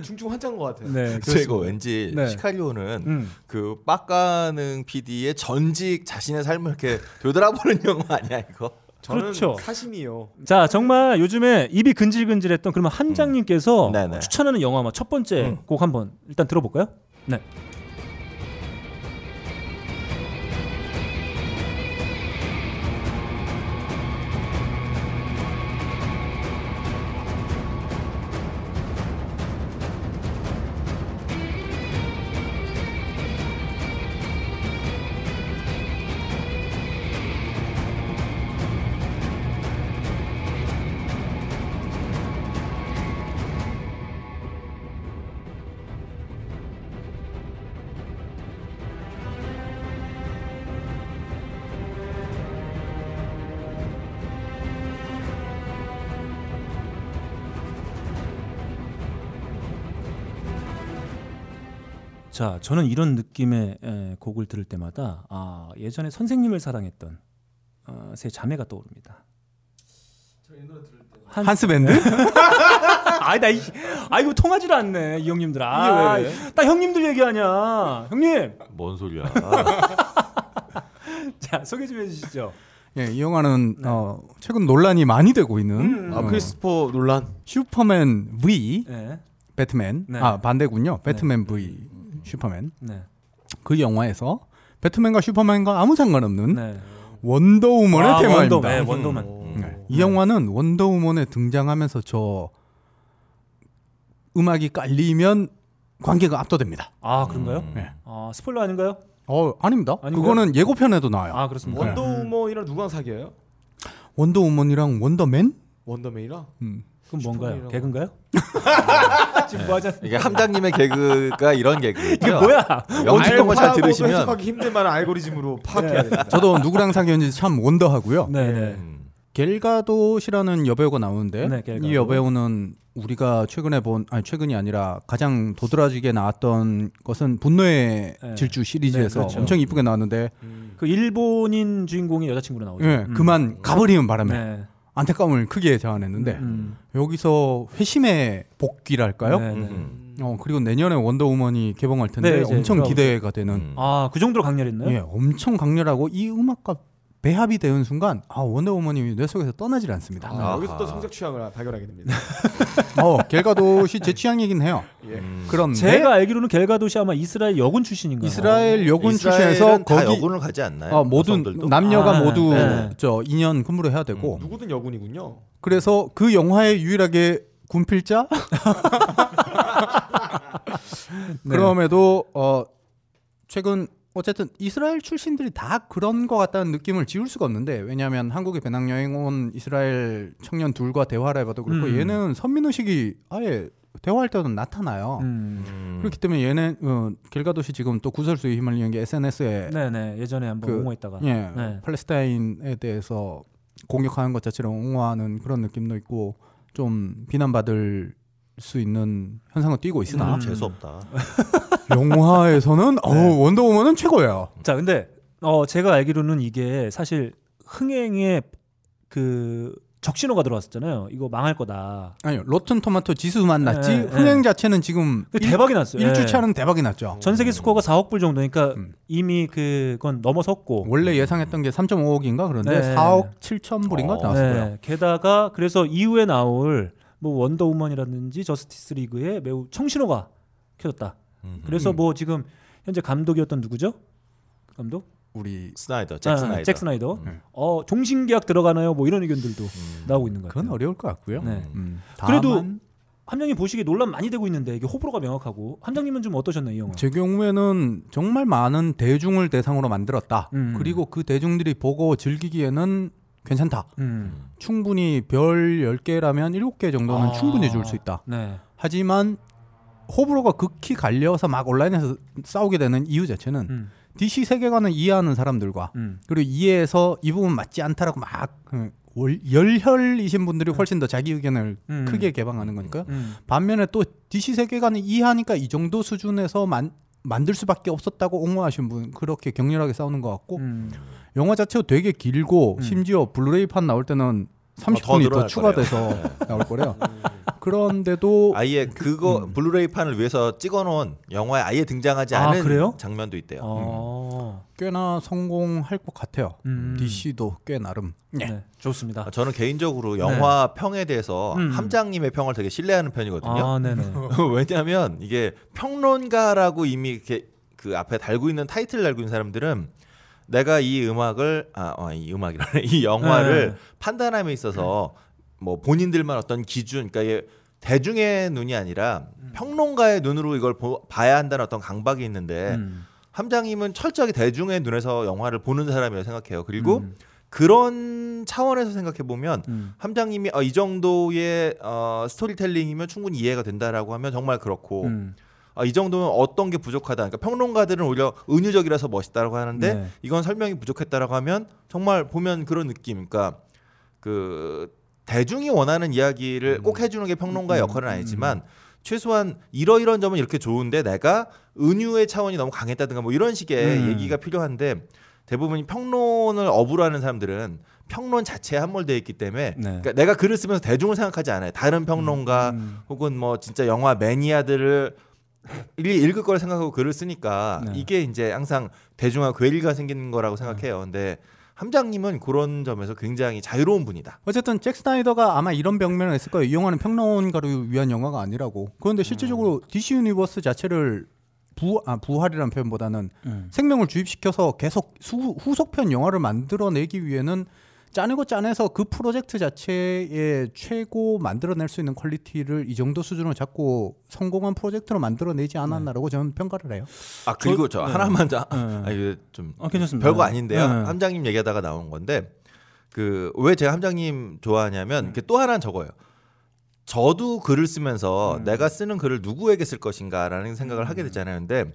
중증 환자인 것 같아요. 네. 제가 그렇습니다. 왠지 네. 시카리오는 음. 그 빡가능 PD의 전직 자신의 삶을 이렇게 되돌아보는 영화 아니야 이거? 저는 그렇죠. 사심이요. 자 정말 요즘에 입이 근질근질했던 그러면 한장님께서 음. 네네. 추천하는 영화 첫 번째 음. 곡 한번 일단 들어볼까요? 네. 자, 저는 이런 느낌의 에, 곡을 들을 때마다 아, 예전에 선생님을 사랑했던 어, 세 자매가 떠오릅니다. 한, 한스 밴드 아이 나 이, 아 이거 통하지를 않네 이 형님들. 아, 나 형님들 얘기하냐, 형님. 뭔 소리야? 자 소개 좀 해주시죠. 예, 이 영화는 어, 최근 논란이 많이 되고 있는 아 어, 크리스토퍼 논란. 슈퍼맨 V 네, 배트맨 네. 아 반대군요 배트맨 V 슈퍼맨 네, 그 영화에서 배트맨과 슈퍼맨과 아무 상관없는 네. 원더우먼의 아, 테마입니다. 원더, 네, 원더우먼. 네. 이 영화는 원더우먼이 등장하면서 저 음악이 깔리면 관객이 압도됩니다. 아 그런가요? 네. 아 스포일러 아닌가요? 어 아닙니다. 아닌가요? 그거는 예고편에도 나와요. 아 그렇습니다. 원더우먼이랑 누구랑 사귀어요? 원더우먼이랑 원더맨? 원더맨이랑? 음. 그럼 뭔가요? 개그인가요? 지금 뭐 하자? 이게 함장님의 개그가 이런 개그죠. 이게 뭐야? 영지평을 잘 알파고도 들으시면 해석하기 힘든 말은 알고리즘으로 파악해야 됩니다. 저도 누구랑 사귀었는지 참 원더하고요. 네. 네. 음. 겔가도시라는 여배우가 나오는데 네, 겔가도. 이 여배우는 우리가 최근에 본 아니 최근이 아니라 가장 도드라지게 나왔던 것은 분노의 네. 질주 시리즈에서 네, 그렇죠. 엄청 이쁘게 나왔는데 그 일본인 주인공이 여자친구로 나오죠. 예, 음. 그만 가버리는 바람에 네. 안타까움을 크게 자아냈는데 음. 여기서 회심의 복귀랄까요? 네, 네. 음. 어 그리고 내년에 원더우먼이 개봉할 텐데 네, 엄청 기대가 되는 음. 아그 정도로 강렬했나요? 예, 엄청 강렬하고 이 음악과 배합이 되는 순간 아 원더우먼이 뇌 속에서 떠나질 않습니다. 아, 여기서 또 성적 취향을 발견하게 됩니다. 어 겔가도시 제 취향이긴 해요. 예. 음. 그런데 제가 알기로는 겔가도시 아마 이스라엘 여군 출신인가요? 이스라엘 여군 이스라엘은 출신에서 다 거기 여군을 가지 않나요? 어, 모든 여성들도? 남녀가 아, 모두 네. 저 2년 근무를 해야 되고 음. 누구든 여군이군요. 그래서 그 영화에 유일하게 군필자 그럼에도 어 최근 어쨌든 이스라엘 출신들이 다 그런 것 같다는 느낌을 지울 수가 없는데 왜냐하면 한국에 배낭여행 온 이스라엘 청년 둘과 대화를 해봐도 그렇고 음. 얘는 선민의식이 아예 대화할 때도 나타나요. 음. 음. 그렇기 때문에 얘는 어, 겔가도시 지금 또 구설수에 휘말리는 게 SNS에 네네 예전에 한번 그- 옹호했다가 예, 네. 팔레스타인에 대해서 공격하는 것 자체를 옹호하는 그런 느낌도 있고 좀 비난받을 수 있는 현상을 띠고 있으나 음. 재수 없다. 영화에서는 어 원더우먼은 최고예요. 자 근데 어 제가 알기로는 이게 사실 흥행에 그 적신호가 들어왔었잖아요. 이거 망할 거다. 아니요 로튼 토마토 지수만 났지 네, 흥행 자체는 지금 근데 대박이 났어요. 예. 1주차는 대박이 났죠. 전 세계 스코어가 4억 불 정도니까 음. 이미 그건 넘어섰고 원래 예상했던 게 3.5억인가 그런데 네. 4억 7천 불인가 어. 나왔어요. 네, 게다가 그래서 이후에 나올 뭐 원더우먼이라든지 저스티스 리그에 매우 청신호가 켜졌다. 음. 그래서 뭐 지금 현재 감독이었던 누구죠? 그 감독? 우리 스나이더, 잭 아, 스나이더. 잭 스나이더. 음. 어 종신 계약 들어가나요? 뭐 이런 의견들도 음. 나오고 있는 것 같아요. 그건 어려울 것 같고요. 네. 음, 그래도 다만 함장님 보시기에 논란 많이 되고 있는데 이게 호불호가 명확하고 함장님은 좀 어떠셨나요 이 영화? 제 경우에는 정말 많은 대중을 대상으로 만들었다. 음. 그리고 그 대중들이 보고 즐기기에는 괜찮다. 음. 충분히 별 10개라면 7개 정도는 아. 충분히 줄 수 있다. 네. 하지만 호불호가 극히 갈려서 막 온라인에서 싸우게 되는 이유 자체는 음. DC 세계관을 이해하는 사람들과 음. 그리고 이해해서 이 부분 맞지 않다라고 막 그, 월- 열혈이신 분들이 훨씬 더 자기 의견을 음. 크게 개방하는 거니까요. 음. 반면에 또 DC 세계관을 이해하니까 이 정도 수준에서 만, 만들 수밖에 없었다고 옹호하신 분 그렇게 격렬하게 싸우는 것 같고 음. 영화 자체가 되게 길고 음. 심지어 블루레이판 나올 때는 30분이 더, 늘어날 추가돼서 거래요. 나올 거래요. 그런데도 아예 그거 블루레이 판을 위해서 찍어놓은 영화에 아예 등장하지 아, 않은 그래요? 장면도 있대요. 어. 꽤나 성공할 것 같아요. 음. DC도 꽤 나름. 예. 네. 좋습니다. 아, 저는 개인적으로 영화 평에 대해서 음. 함장님의 평을 되게 신뢰하는 편이거든요. 아. 왜냐하면 이게 평론가라고 이미 이렇게 그 앞에 달고 있는 타이틀 달고 있는 사람들은 내가 이 음악을 아, 어, 이 음악이라네 이 영화를 네. 판단함에 있어서 뭐 본인들만 어떤 기준, 그러니까 대중의 눈이 아니라 음. 평론가의 눈으로 이걸 보- 봐야 한다는 어떤 강박이 있는데 음. 함장님은 철저하게 대중의 눈에서 영화를 보는 사람이라고 생각해요. 그리고 음. 그런 차원에서 생각해 보면 음. 함장님이 어, 이 정도의 어, 스토리텔링이면 충분히 이해가 된다라고 하면 정말 그렇고 음. 아, 이 정도면 어떤 게 부족하다. 그러니까 평론가들은 오히려 은유적이라서 멋있다라고 하는데 네. 이건 설명이 부족했다라고 하면 정말 보면 그런 느낌. 그러니까 그 대중이 원하는 이야기를 꼭 해주는 게 평론가의 음, 역할은 음, 아니지만 최소한 이러이런 점은 이렇게 좋은데 내가 은유의 차원이 너무 강했다든가 뭐 이런 식의 음. 얘기가 필요한데 대부분 평론을 어부라는 사람들은 평론 자체에 함몰되어 있기 때문에 네. 그러니까 내가 글을 쓰면서 대중을 생각하지 않아요. 다른 평론가 음. 혹은 뭐 진짜 영화 매니아들을 읽을 걸 생각하고 글을 쓰니까 네. 이게 이제 항상 대중과 괴리가 생기는 거라고 생각해요. 근데 함장님은 그런 점에서 굉장히 자유로운 분이다. 어쨌든 잭 스나이더가 아마 이런 변명을 했을 거예요. 이 영화는 평론가를 위한 영화가 아니라고. 그런데 실질적으로 DC 유니버스 자체를 부, 아, 부활이라는 표현보다는 음. 생명을 주입시켜서 계속 수, 후속편 영화를 만들어내기 위해는 짜내고 짜내서 그 프로젝트 자체의 최고 만들어낼 수 있는 퀄리티를 이 정도 수준으로 잡고 성공한 프로젝트로 만들어내지 않았나라고 저는 평가를 해요. 아 그리고 저, 네. 하나만 더, 네. 아 이게 좀 아, 괜찮습니다. 별거 아닌데요. 네. 함장님 얘기하다가 나온 건데 그 왜 제가 함장님 좋아하냐면 그또 하나는 저거예요. 저도 글을 쓰면서 음. 내가 쓰는 글을 누구에게 쓸 것인가라는 생각을 하게 되잖아요. 근데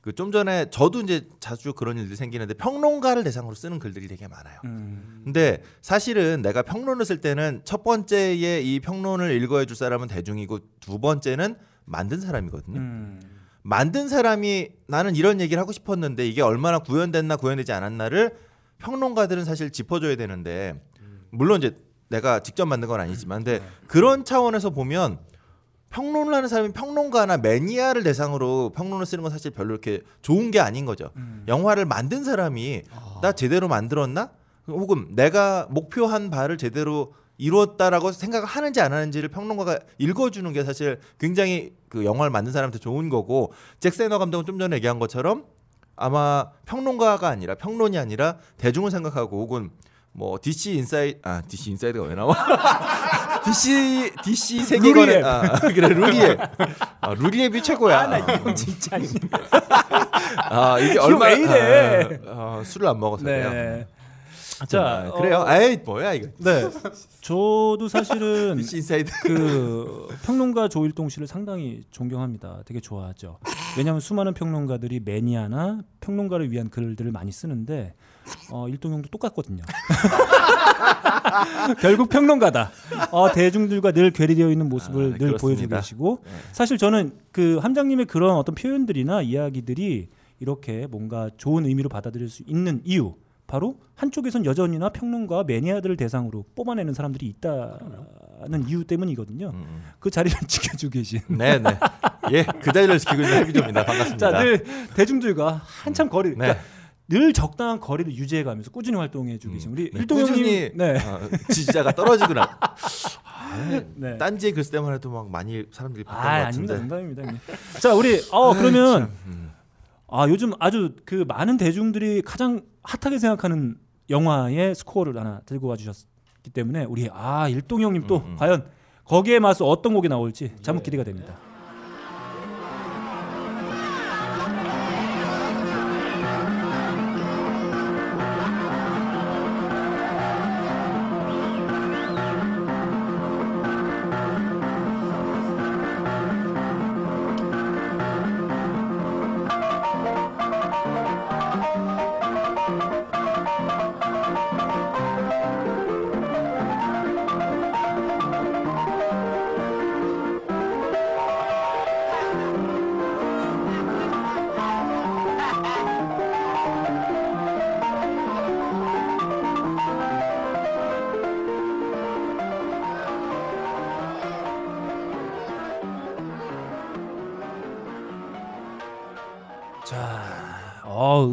그 좀 전에 저도 이제 자주 그런 일들이 생기는데 평론가를 대상으로 쓰는 글들이 되게 많아요. 음. 근데 사실은 내가 평론을 쓸 때는 첫 번째에 이 평론을 읽어해 줄 사람은 대중이고 두 번째는 만든 사람이거든요. 음. 만든 사람이 나는 이런 얘기를 하고 싶었는데 이게 얼마나 구현됐나 구현되지 않았나를 평론가들은 사실 짚어줘야 되는데 물론 이제 내가 직접 만든 건 아니지만 근데 그런 차원에서 보면 평론을 하는 사람이 평론가나 매니아를 대상으로 평론을 쓰는 건 사실 별로 이렇게 좋은 게 아닌 거죠. 영화를 만든 사람이 나 제대로 만들었나? 혹은 내가 목표한 바를 제대로 이루었다라고 생각을 하는지 안 하는지를 평론가가 읽어주는 게 사실 굉장히 그 영화를 만든 사람한테 좋은 거고 잭 스나이더 감독은 좀 전에 얘기한 것처럼 아마 평론가가 아니라 평론이 아니라 대중을 생각하고 혹은 뭐 DC 인사이드 아 DC 인사이드가 왜 나와? DC DC 세계관에. 아, 그래 루리웹 아, 루리웹이 최고야. 나 이거 진짜 아 이게 이거 얼마 왜 이래? 아, 아, 술을 안 먹어서 그래요. 네. 아, 자, 그래요. 어, 에이 뭐야 이거. 네. 저도 사실은. 그 평론가 조일동 씨를 상당히 존경합니다. 되게 좋아하죠. 왜냐하면 수많은 평론가들이 매니아나 평론가를 위한 글들을 많이 쓰는데 어, 일동형도 똑같거든요. 결국 평론가다. 어, 대중들과 늘 괴리되어 있는 모습을 아, 늘 그렇습니다. 보여주고 계시고 네. 사실 저는 그 함장님의 그런 어떤 표현들이나 이야기들이 이렇게 뭔가 좋은 의미로 받아들일 수 있는 이유 바로 한쪽에선 여전히나 평론가 매니아들을 대상으로 뽑아내는 사람들이 있다는 이유 때문이거든요. 음. 그 자리를 지켜주고 계신. 네네. 예, 그 자리를 지키고 있는 해비조입니다. 반갑습니다. 자, 늘 대중들과 한참 거리, 네. 그러니까 늘 적당한 거리를 유지해가면서 꾸준히 활동해 주고 계신 우리 네, 일동형님, 꾸준히 네, 어, 지지자가 떨어지구나. 아, 네. 딴지에 글 때만 해도 막 많이 사람들이 아, 봤던 것 아닙니다, 같은데. 농담입니다. 형님. 자, 우리 어 그러면 참, 음. 아 요즘 아주 그 많은 대중들이 가장 핫하게 생각하는 영화의 스코어를 하나 들고 와 주셨기 때문에 우리 아 일동 형님 또 음, 음. 과연 거기에 맞서 어떤 곡이 나올지 자무 기대가 됩니다.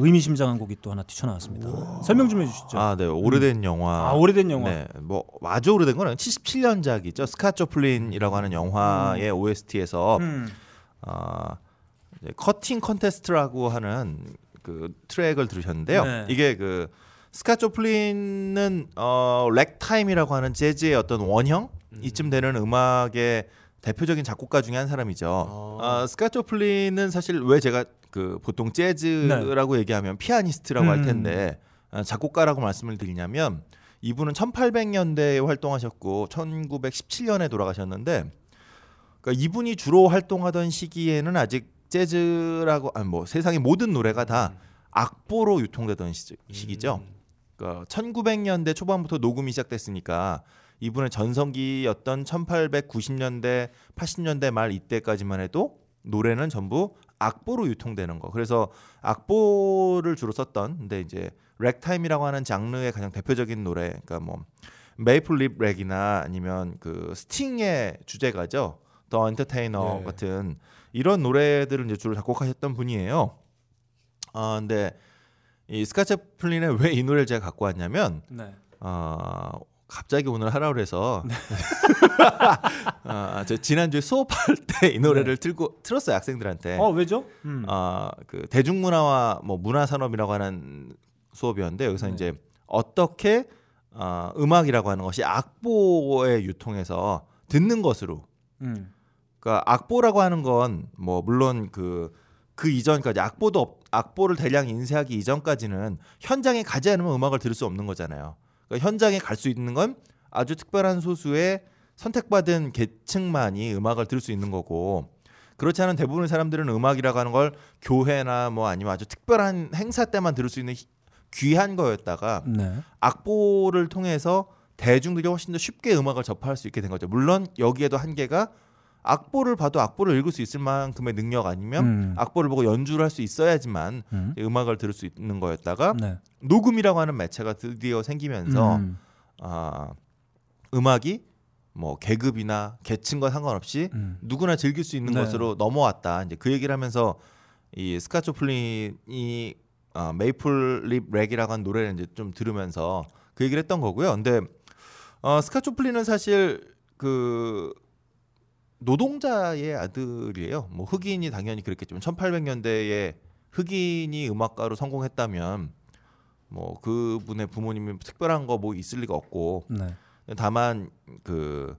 의미심장한 곡이 또 하나 튀쳐나왔습니다. 설명 좀 해주시죠. 아, 네. 오래된 영화. 아, 오래된 영화. 네. 뭐 아주 오래된 건 아니고 77년작이죠. 스캇 조플린이라고 하는 영화의 OST에서 음. 아, 이제 Cutting Contest라고 하는 그 트랙을 들으셨는데요. 네. 이게 그 스캇 조플린은 어 래그타임이라고 하는 재즈의 어떤 원형 이쯤 되는 음악의 대표적인 작곡가 중에 한 사람이죠. 어, 스캇 조플린은 사실 왜 제가 그 보통 재즈라고 얘기하면 피아니스트라고 할 음. 텐데 어, 작곡가라고 말씀을 드리냐면 이분은 1800년대에 활동하셨고 1917년에 돌아가셨는데 그러니까 이분이 주로 활동하던 시기에는 아직 재즈라고 아니 뭐 세상의 모든 노래가 다 악보로 유통되던 시, 시기죠. 그러니까 1900년대 초반부터 녹음이 시작됐으니까 이분의 전성기였던 1890년대, 80년대 말 이때까지만 해도 노래는 전부 악보로 유통되는 거. 그래서 악보를 주로 썼던 근데 이제 래그타임이라고 하는 장르의 가장 대표적인 노래 그러니까 뭐 Maple Leaf Rag이나 아니면 그 스팅의 주제가죠. The Entertainer 네. 같은 이런 노래들을 이제 주로 작곡하셨던 분이에요. 아 근데 이 스캇 조플린의 왜 이 노래를 제가 갖고 왔냐면 네. 어, 갑자기 오늘 하라 그래서 아, 저 지난주에 수업할 때 이 노래를 틀고 틀었어요 학생들한테. 어 왜죠? 음. 아, 그 대중문화와 뭐 문화산업이라고 하는 수업이었는데 여기서 네. 이제 어떻게 어, 음악이라고 하는 것이 악보의 유통에서 듣는 것으로 음. 그러니까 악보라고 하는 건 뭐 물론 그그 이전까지 악보도 없- 악보를 대량 인쇄하기 이전까지는 현장에 가지 않으면 음악을 들을 수 없는 거잖아요. 그러니까 현장에 갈 수 있는 건 아주 특별한 소수의 선택받은 계층만이 음악을 들을 수 있는 거고 그렇지 않은 대부분의 사람들은 음악이라고 하는 걸 교회나 뭐 아니면 아주 특별한 행사 때만 들을 수 있는 희- 귀한 거였다가 네. 악보를 통해서 대중들이 훨씬 더 쉽게 음악을 접할 수 있게 된 거죠. 물론 여기에도 한계가 악보를 봐도 악보를 읽을 수 있을 만큼의 능력 아니면 음. 악보를 보고 연주를 할 수 있어야지만 음. 음악을 들을 수 있는 거였다가 네. 녹음이라고 하는 매체가 드디어 생기면서 음. 아, 음악이 뭐 계급이나 계층과 상관없이 음. 누구나 즐길 수 있는 네. 것으로 넘어왔다. 이제 그 얘기를 하면서 이 스캇 조플린이 어, Maple Leaf Rag이라고 하는 노래를 이제 좀 들으면서 그 얘기를 했던 거고요. 근데 어, 스캇 조플린은 사실 그 노동자의 아들이에요. 뭐 흑인이 당연히 그랬겠지만 1800년대에 흑인이 음악가로 성공했다면 뭐 그분의 부모님이 특별한 거 뭐 있을 리가 없고 네. 다만 그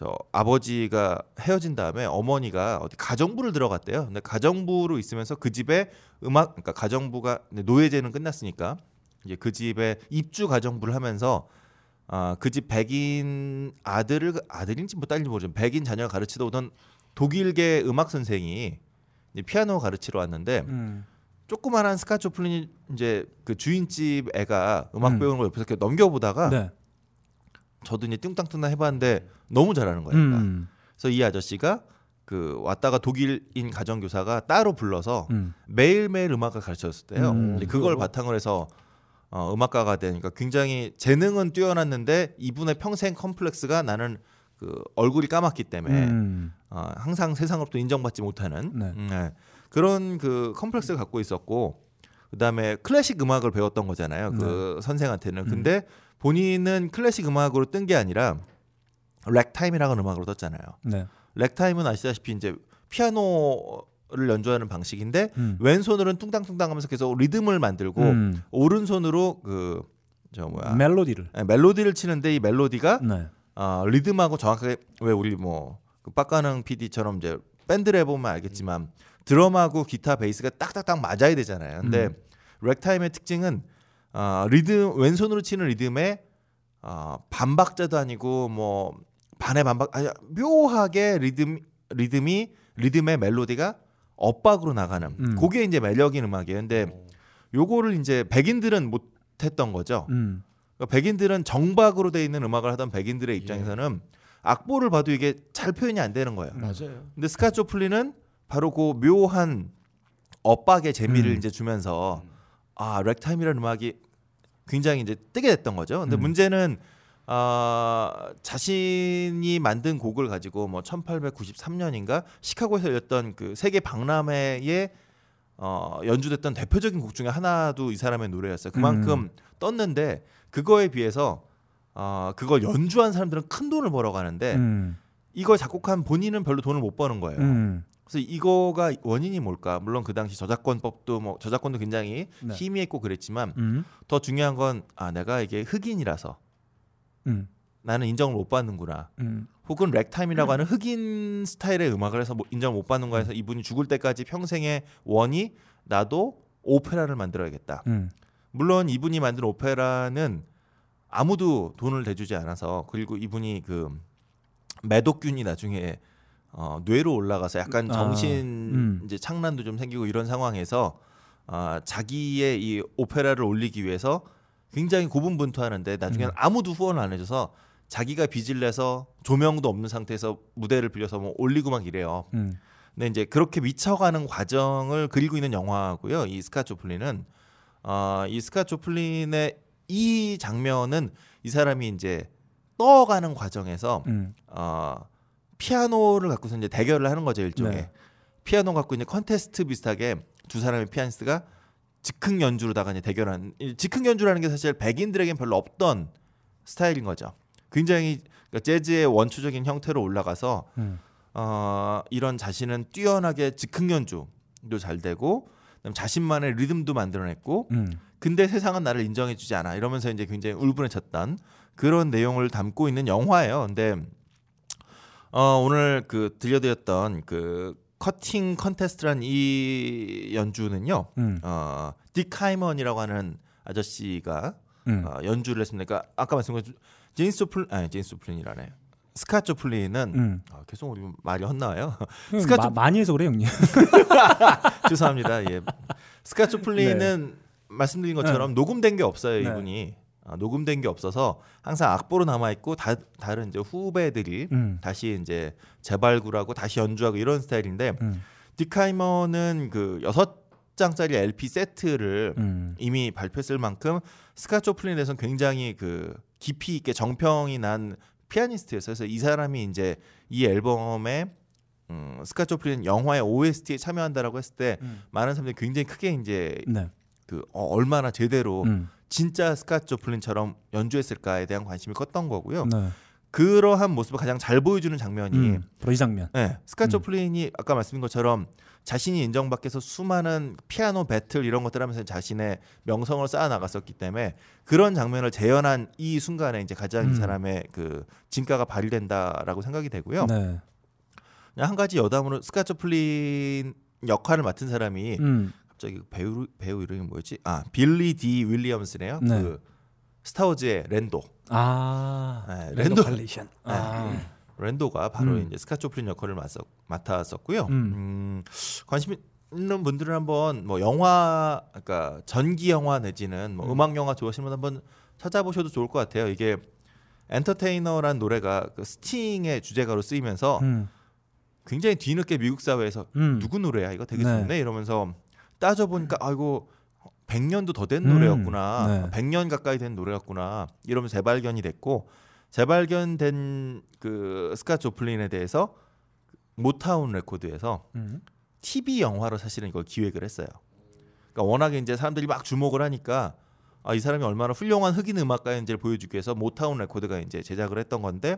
저 아버지가 헤어진 다음에 어머니가 어디 가정부를 들어갔대요. 근데 가정부로 있으면서 그 집에 음악 그러니까 가정부가 노예제는 끝났으니까 이제 그 집에 입주 가정부를 하면서 아 그 집 백인 아들을 아들인지 뭐 딸인지 모르지만 백인 자녀를 가르치다 오던 독일계 음악 선생이 피아노 가르치러 왔는데 음. 조그만한 스카초플린이 이제 그 주인집 애가 음악 음. 배우는 걸 옆에서 이렇게 넘겨보다가 네. 저도 이제 뚱땅뚱땅 해봤는데 너무 잘하는 거예요. 음. 그래서 이 아저씨가 그 왔다가 독일인 가정교사가 따로 불러서 음. 매일매일 음악을 가르쳤었대요. 음. 근데 그걸 바탕으로 해서 어, 음악가가 되니까 굉장히 재능은 뛰어났는데 이분의 평생 컴플렉스가 나는 그 얼굴이 까맣기 때문에 음. 어, 항상 세상으로부터 인정받지 못하는 네. 음, 네. 그런 그 컴플렉스를 갖고 있었고 그다음에 클래식 음악을 배웠던 거잖아요. 그 네. 선생한테는. 음. 근데 본인은 클래식 음악으로 뜬 게 아니라 래그타임이라는 음악으로 떴잖아요. 네. 래그타임은 아시다시피 이제 피아노 를 연주하는 방식인데 음. 왼손으로는 뚱땅뚱땅하면서 계속 리듬을 만들고 음. 오른손으로 그 저 뭐야 멜로디를. 네, 멜로디를 치는데 이 멜로디가 네. 어, 리듬하고 정확하게 왜 우리 뭐그 빡가능 PD처럼 이제 밴드를 해보면 알겠지만 드럼하고 기타 베이스가 딱딱딱 맞아야 되잖아요. 근데 음. 래그타임의 특징은 어, 리듬 왼손으로 치는 리듬에 어, 반박자도 아니고 뭐 반의 반박 아니 묘하게 리듬 리듬이 리듬의 멜로디가 엇박으로 나가는 음. 그게 이제 매력인 음악이에요. 근데 요거를 이제 백인들은 못 했던 거죠. 음. 그러니까 백인들은 정박으로 돼 있는 음악을 하던 백인들의 입장에서는 악보를 봐도 이게 잘 표현이 안 되는 거예요. 맞아요. 근데 스카초플린은 바로 그 묘한 엇박의 재미를 음. 이제 주면서 아 렉타임이라는 음악이 굉장히 이제 뜨게 됐던 거죠. 근데 음. 문제는 아 자신이 만든 곡을 가지고 뭐 1893년인가 시카고에서 열렸던 그 세계 박람회에 어 연주됐던 대표적인 곡 중에 하나도 이 사람의 노래였어요. 그만큼 음. 떴는데 그거에 비해서 어 그걸 연주한 사람들은 큰 돈을 벌어가는데 음. 이걸 작곡한 본인은 별로 돈을 못 버는 거예요. 음. 그래서 이거가 원인이 뭘까? 물론 그 당시 저작권법도 뭐 저작권도 굉장히 네. 희미했고 그랬지만 음. 더 중요한 건 아 내가 이게 흑인이라서 음. 나는 인정을 못 받는구나. 음. 혹은 래그타임이라고 하는 흑인 스타일의 음악을 해서 뭐 인정을 못 받는 거에서 이분이 죽을 때까지 평생의 원이 나도 오페라를 만들어야겠다. 음. 물론 이분이 만든 오페라는 아무도 돈을 대주지 않아서 그리고 이분이 그 매독균이 나중에 어, 뇌로 올라가서 약간 아, 정신 음. 이제 창난도 좀 생기고 이런 상황에서 아, 자기의 이 오페라를 올리기 위해서 굉장히 고분분투하는데 나중에는 음. 아무도 후원을 안 해줘서 자기가 빚을 내서 조명도 없는 상태에서 무대를 빌려서 뭐 올리고 막 이래요. 음. 근데 이제 그렇게 미쳐가는 과정을 그리고 있는 영화고요. 이 스캇 조플린은 어, 이 스캇 조플린의 이 장면은 이 사람이 이제 떠가는 과정에서 음. 어, 피아노를 갖고서 이제 대결을 하는 거죠 일종의 네. 피아노 갖고 이제 컨테스트 비슷하게 두 사람의 피아니스트가 즉흥 연주로다가 이제 대결하는 이 즉흥 연주라는 게 사실 백인들에겐 별로 없던 스타일인 거죠. 굉장히 그러니까 재즈의 원초적인 형태로 올라가서 음. 어, 이런 자신은 뛰어나게 즉흥 연주도 잘 되고 자신만의 리듬도 만들어냈고 음. 근데 세상은 나를 인정해주지 않아 이러면서 이제 굉장히 울분해졌던 그런 내용을 담고 있는 영화예요. 근데 어, 오늘 그 들려드렸던 그 cutting contest란 이 연주는요. 음. 어, 딕 하이먼이라고 하는 아저씨가 음. 어, 연주를 했습니다. 그러니까 아까 말씀드린 재니스 조플 아니 재니스 조플린이라네. 스캇 조플린은 음. 아, 계속 우리 말이 헛나와요. 스카 마- 조- 많이 해서 그래 형님. 죄송합니다. 예. 스캇 조플린은 말씀드린 것처럼 녹음된 게 없어요. 네. 이분이 아, 녹음된 게 없어서 항상 악보로 남아 있고 다, 다른 이제 후배들이 음. 다시 이제 재발굴하고 다시 연주하고 이런 스타일인데 음. 딕 하이먼은 그 여섯 장짜리 LP 세트를 음. 이미 발표했을 만큼 스카 조플린에 대해서는 굉장히 그 깊이 있게 정평이 난 피아니스트였어요. 그래서 이 사람이 이제 이 앨범에 음, 스카 조플린 영화의 OST에 참여한다라고 했을 때 음. 많은 사람들이 굉장히 크게 이제 네. 그 어, 얼마나 제대로 음. 진짜 스카 조플린처럼 연주했을까에 대한 관심이 컸던 거고요. 네. 그러한 모습을 가장 잘 보여주는 장면이 음. 이 장면. 네, 스카 음. 조플린이 아까 말씀드린 것처럼 자신이 인정받기 위해서 수많은 피아노 배틀 이런 것들 하면서 자신의 명성을 쌓아 나갔었기 때문에 그런 장면을 재현한 이 순간에 이제 가장 음. 이 사람의 그 진가가 발휘된다라고 생각이 되고요. 네. 한 가지 여담으로 스카 조플린 역할을 맡은 사람이 음. 갑자기 그 배우 배우 이름이 뭐였지? 아 빌리 디 윌리엄스네요. 네. 그 스타워즈의 랜도. 아. 네, 랜도 칼리션. 아. 랜도가 바로 음. 이제 스카 조플린 역할을 맡았, 맡았었고요. 음. 음, 관심 있는 분들은 한번 뭐 영화, 그러니까 전기 영화 내지는 뭐 음 악 영화 좋아하시는 분 한번 찾아보셔도 좋을 것 같아요. 이게 엔터테이너란 노래가 그 스팅의 주제가로 쓰이면서 음. 굉장히 뒤늦게 미국 사회에서 음. 누구 노래야 이거 되게 네. 좋네 이러면서 따져 보니까 아이고 100년도 더된 음. 노래였구나. 네. 100년 가까이 된 노래였구나. 이러면서 재발견이 됐고 재발견된 그 스캇 조플린에 대해서 모타운 레코드에서 음. TV 영화로 사실은 이걸 기획을 했어요. 그러니까 워낙에 이제 사람들이 막 주목을 하니까 아, 이 사람이 얼마나 훌륭한 흑인 음악가인지를 보여주기 위해서 모타운 레코드가 이제 제작을 했던 건데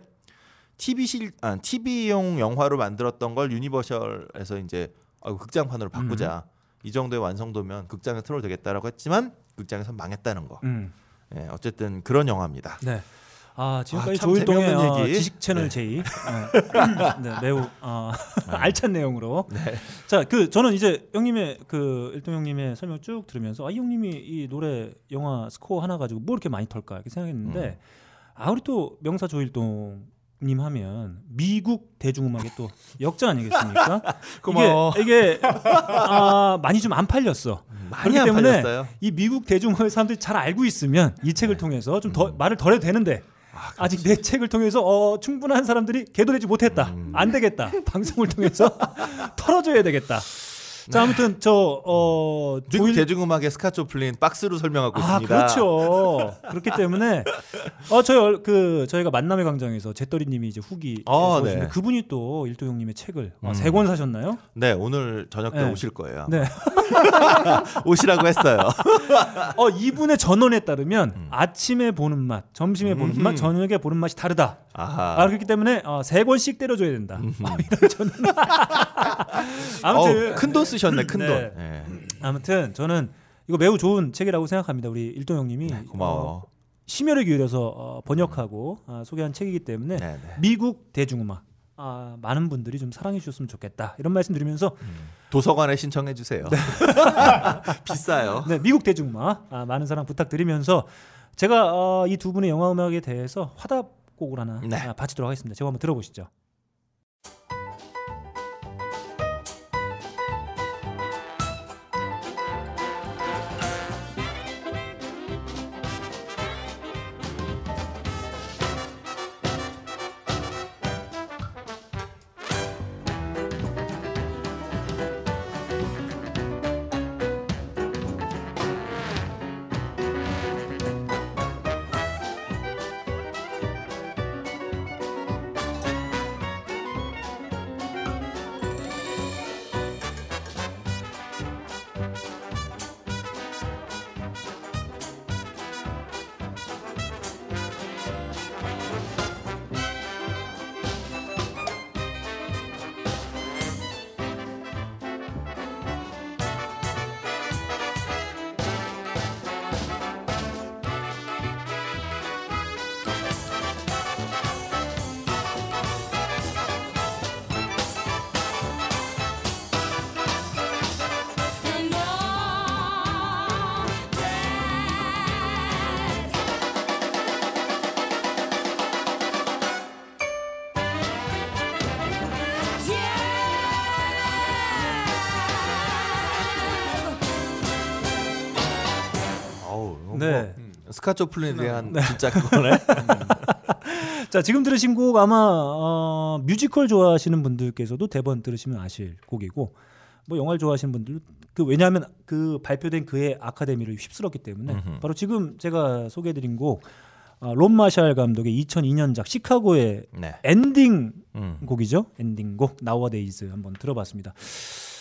TV 실 아, TV용 영화로 만들었던 걸 유니버셜에서 이제 아, 극장판으로 바꾸자. 이 정도의 완성도면 극장에 틀어도 되겠다라고 했지만 극장에서 망했다는 거. 음. 예, 어쨌든 그런 영화입니다. 네. 아 지금까지 아, 참 조일동의 어. 지식 채널 네. J 어, 네, 매우 어, 알찬 내용으로 자그 저는 이제 형님의 그 일동 형님의 설명 쭉 들으면서 아이 형님이 이 노래 영화 스코어 하나 가지고 뭐 이렇게 많이 털까 이렇게 생각했는데 아 우리 또 명사 조일동 님 하면 미국 대중음악의 또 역전 아니겠습니까? 고마워. 이게 이게 아, 많이 좀 안 팔렸어. 많이 그렇기 안 때문에 팔렸어요. 이 미국 대중음악 사람들이 잘 알고 있으면 이 책을 통해서 좀 더 말을 덜 해도 되는데 아 직 내 책을 통해서 어, 충분한 사람들이 개도되지 못했다. 안 되겠다. 방송을 통해서 털어줘야 되겠다. 자 아무튼 저 어, 미국 조일- 대중음악의 스카 조플린 박스로 설명하고 아 있습니다. 그렇죠. 그렇기 때문에 어 저희 얼- 그 저희가 만남의 광장에서 제떨이님이 이제 후기 어, 네. 그분이 또 일도 형님의 책을 음. 세권 사셨나요? 네, 오늘 저녁 때 네. 오실 거예요. 네. 오시라고 했어요. 어 이분의 전언에 따르면 아침에 보는 맛, 점심에 보는 음. 맛, 저녁에 보는 맛이 다르다. 아하. 아, 그렇기 때문에 어, 세 권씩 때려줘야 된다. 아, 이런 전언. 아무튼 어, 큰돈 쓰셨네, 큰 돈. 네. 예. 아무튼 저는 이거 매우 좋은 책이라고 생각합니다. 우리 일동 형님이 네, 고마워. 어, 심혈을 기울여서 어, 번역하고 아, 소개한 책이기 때문에 네, 네. 미국 대중음악 아, 많은 분들이 좀 사랑해 주셨으면 좋겠다 이런 말씀 드리면서 도서관에 신청해 주세요. 비싸요. 네, 미국 대중음악 아, 많은 사랑 부탁드리면서 제가 어, 이두 분의 영화 음악에 대해서 화답곡을 하나 네. 아, 바치도록 하겠습니다. 제가 한번 들어보시죠. 스캇 조플린에 대한 진짜 그거네. 자 지금 들으신 곡 아마 어, 뮤지컬 좋아하시는 분들께서도 대번 들으시면 아실 곡이고 뭐 영화를 좋아하시는 분들 그 왜냐하면 그 발표된 그의 아카데미를 휩쓸었기 때문에 음흠. 바로 지금 제가 소개해드린 곡 어, 롭 마샬 감독의 2002년작 시카고의 네. 엔딩 음. 곡이죠 엔딩 곡 Nowadays 한번 들어봤습니다.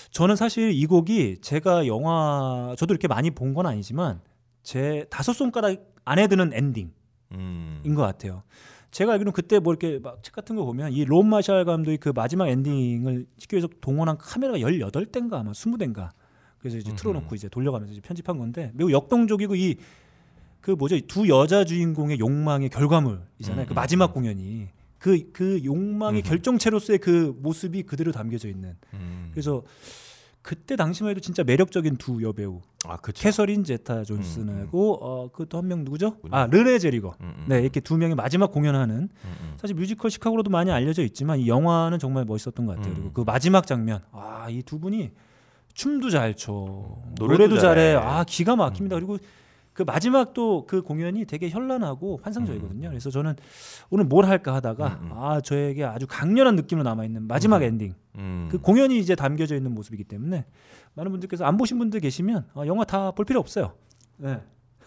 저는 사실 이 곡이 제가 영화 저도 이렇게 많이 본 건 아니지만 제 다섯 손가락 안에 드는 엔딩. 음. 인것 같아요. 제가 알기로는 그때 뭐 이렇게 막 책 같은 거 보면 이 롭 마샬 감독이 그 마지막 엔딩을 위해서 동원한 카메라가 18대인가 아마 20대인가. 그래서 이제 틀어놓고 이제 돌려가면서 이제 편집한 건데 매우 역동적이고 이 그 뭐죠 이두 여자 주인공의 욕망의 결과물이잖아요. 그 음, 마지막 공연이 그그 욕망의 음. 결정체로서의 그 모습이 그대로 담겨져 있는. 음. 그래서 그때 당시만 해도 진짜 매력적인 두 여배우 아 그쵸. 캐서린 제타 존스하고 어그또 한 명 누구죠? 아 르네 젤위거. 음, 음. 네 이렇게 두 명이 마지막 공연하는 음, 음. 사실 뮤지컬 시카고로도 많이 알려져 있지만 이 영화는 정말 멋있었던 것 같아요. 음. 그리고 그 마지막 장면, 아 이 두 분이 춤도 잘 춰, 노래도 노래도, 잘해, 잘해. 아 기가 막힙니다. 그리고 그 마지막 또 그 공연이 되게 현란하고 환상적이거든요. 그래서 저는 오늘 뭘 할까 하다가 음, 음. 아 저에게 아주 강렬한 느낌으로 남아 있는 마지막 엔딩. 음. 그 공연이 이제 담겨져 있는 모습이기 때문에 많은 분들께서 안 보신 분들 계시면 아, 영화 다 볼 필요 없어요. 네.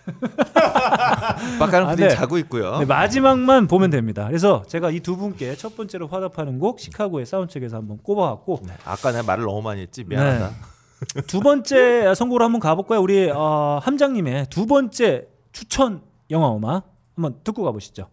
빡가는 아, 분이 네. 자고 있고요. 네, 마지막만 보면 됩니다. 그래서 제가 이 두 분께 첫 번째로 화답하는 곡 시카고의 사운드책에서 한번 꼽아왔고 네, 아까 내가 말을 너무 많이 했지 미안하다. 두 번째 선곡으로 한번 가볼까요? 우리 어, 함장님의 두 번째 추천 영화 음악 한번 듣고 가보시죠.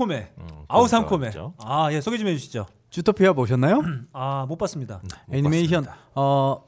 상콤해. 음, 아우 그건 상콤해. 아, 예, 소개 좀 해주시죠. 주토피아 보셨나요? 아, 못 봤습니다. 못 애니메이션 봤습니다. 어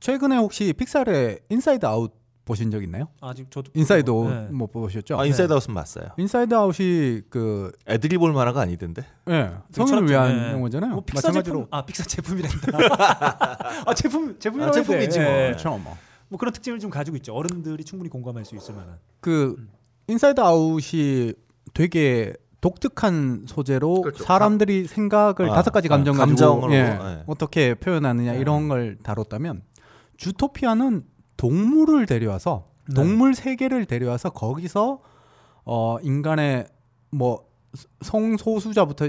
최근에 혹시 픽사의 인사이드 아웃 보신 적 있나요? 아, 지금 저도 인사이드 네. 아웃 못 보셨죠? 아 인사이드 아웃은 봤어요. 인사이드 아웃이 그 애들이 볼 만화가 아니던데. 예, 성인을 위한 네. 영화잖아요. 뭐 픽사 마찬가지로 제품, 아 픽사 제품이란다. 아 제품 제품이라고 아. 제품이지 뭐. 예. 그렇죠. 뭐. 뭐 그런 특징을 좀 가지고 있죠. 어른들이 충분히 공감할 수 있을 만한. 그 인사이드 아웃이 되게 독특한 소재로 그렇죠. 사람들이 생각을 아, 다섯 가지 감정 아, 가지고 예, 예. 어떻게 표현하느냐 이런 걸 다뤘다면 주토피아는 동물을 데려와서 네. 동물 세계를 데려와서 거기서 어 인간의 뭐 성소수자부터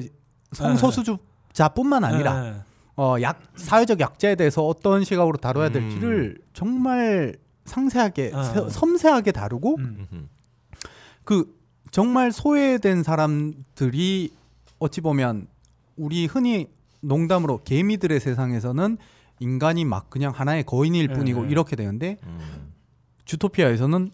성소수자뿐만 아니라 네. 어, 약 사회적 약자에 대해서 어떤 시각으로 다뤄야 음. 될지를 정말 상세하게 아. 세- 섬세하게 다루고 음. 그 정말 소외된 사람들이 어찌 보면 우리 흔히 농담으로 개미들의 세상에서는 인간이 막 그냥 하나의 거인일 네, 뿐이고 네. 이렇게 되는데 음. 주토피아에서는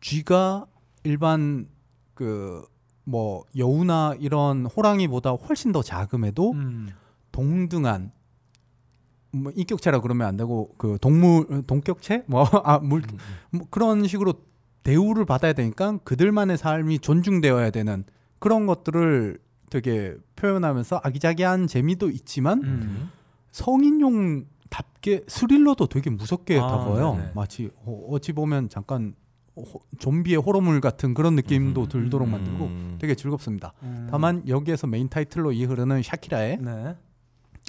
쥐가 일반 그 뭐 여우나 이런 호랑이보다 훨씬 더 작음에도 음. 동등한 뭐 인격체라 그러면 안 되고 그 동물 동격체 뭐아물 뭐 그런 식으로 대우를 받아야 되니까 그들만의 삶이 존중되어야 되는 그런 것들을 되게 표현하면서 아기자기한 재미도 있지만 음. 성인용답게 스릴러도 되게 무섭게 아, 다가와요. 네네. 마치 어, 어찌 보면 잠깐 호- 좀비의 호러물 같은 그런 느낌도 음, 들도록 음, 만들고 음. 되게 즐겁습니다. 음. 다만 여기에서 메인 타이틀로 이 흐르는 샤키라의 네.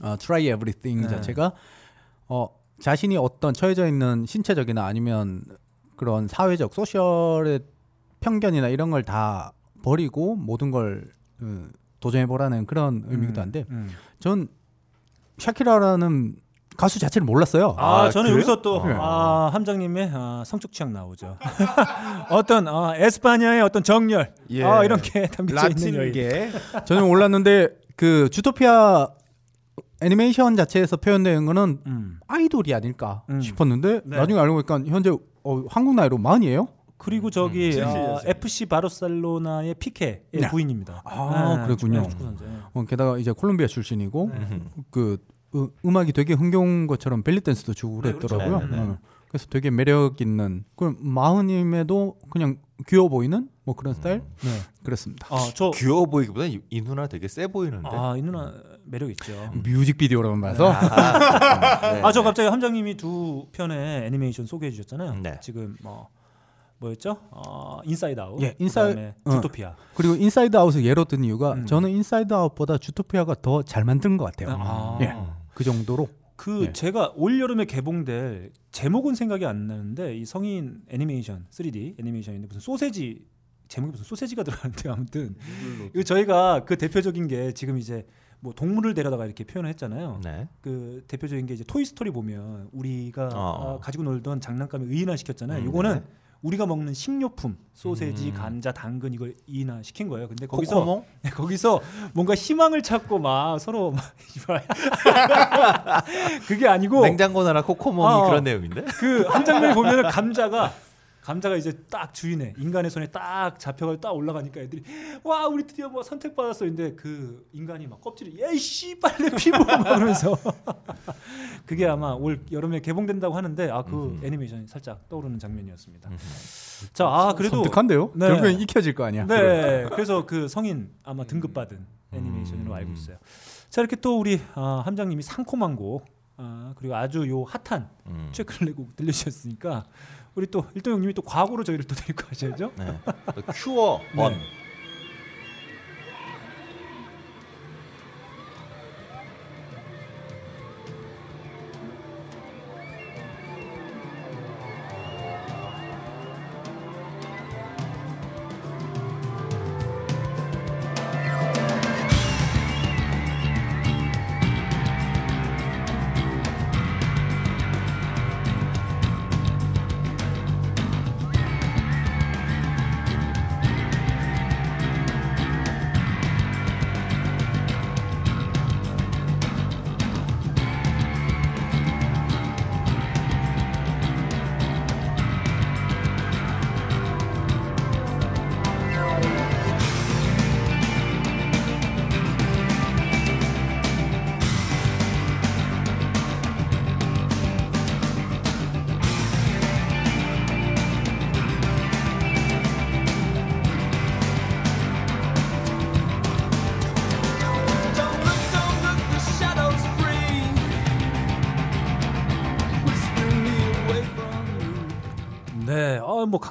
어, Try Everything 네. 자체가 어, 자신이 어떤 처해져 있는 신체적이나 아니면 그런 사회적 소셜의 편견이나 이런 걸 다 버리고 모든 걸 어, 도전해 보라는 그런 의미기도 한데 음. 전 샤키라라는 가수 자체를 몰랐어요. 아, 아, 저는 그래요? 여기서 또 네. 아, 함장님의 아, 성적 취향 나오죠. 어떤 아, 에스파냐의 어떤 정열 예. 아, 이런 게 담겨져 있는. 라틴계 저는 몰랐는데 그 주토피아 애니메이션 자체에서 표현된 거는 음. 아이돌이 아닐까 음. 싶었는데 네. 나중에 알고 보니까 현재 어, 한국 나이로 만이에요? 그리고 저기 음, 아, 77년생. FC 바르셀로나의 피케의 네. 부인입니다. 아, 그렇군요. 축구 선수. 예. 어, 게다가 이제 콜롬비아 출신이고 네. 그 으, 음악이 되게 흥겨운 것처럼 벨리 댄스도 주고 그랬더라고요. 네, 네, 네. 어. 그래서 되게 매력 있는 그 마흔임에도 그냥 귀여워 보이는 뭐 그런 스타일 네. 그랬습니다. 아, 저 귀여워 보이기보다 이, 이 누나 되게 세 보이는데. 아, 이 누나 매력 있죠. 뮤직비디오로만 봐서 네. 아, 저 갑자기 함장님이 두 편의 애니메이션 소개해 주셨잖아요. 네. 지금 뭐 뭐였죠? 어, 인사이드 아웃. 예, 인사이- 그다음에 어. 주토피아. 그리고 인사이드 아웃을 예로 든 이유가 음. 저는 인사이드 아웃보다 주토피아가 더 잘 만든 것 같아요. 아. 예, 그 정도로 그 네. 제가 올 여름에 개봉될 제목은 생각이 안 나는데 이 성인 애니메이션 3D 애니메이션인데 무슨 소세지 제목이 무슨 소세지가 들어가는데 아무튼 이거 저희가 그 대표적인 게 지금 이제 뭐 동물을 데려다가 이렇게 표현을 했잖아요. 네. 그 대표적인 게 이제 토이 스토리 보면 우리가 어. 아, 가지고 놀던 장난감을 의인화 시켰잖아요. 음, 이거는 네. 우리가 먹는 식료품 소세지, 음. 감자, 당근 이걸 의인화 시킨 거예요. 근데 거기서 코코몽? 네, 거기서 뭔가 희망을 찾고 막 서로 막. 그게 아니고 냉장고 나라 코코몽이 어. 그런 내용인데. 그 한 장면에 보면은 감자가 감자가 이제 딱 주인의 인간의 손에 딱 잡혀가 딱 올라가니까 애들이 와 우리 드디어 뭐 선택받았어 근데 그 인간이 막 껍질을 예씨 빨래 피부 막 그러면서 그게 아마 올 여름에 개봉된다고 하는데 아 그. 애니메이션이 살짝 떠오르는 장면이었습니다. 자 아 그래도 섬뜩한데요. 네. 결국엔 익혀질 거 아니야. 네, 그래서 그 성인 아마 등급 받은 애니메이션으로 음. 알고 있어요. 자 이렇게 또 우리 아, 함장님이 상콤한 곡 아, 그리고 아주 요 핫한 음. 최근의 곡 들려주셨으니까 우리 또 일동 형님이 또 과거로 저희를 또 데리고 가셔야죠. 네. 또 큐어 번. 네. 네,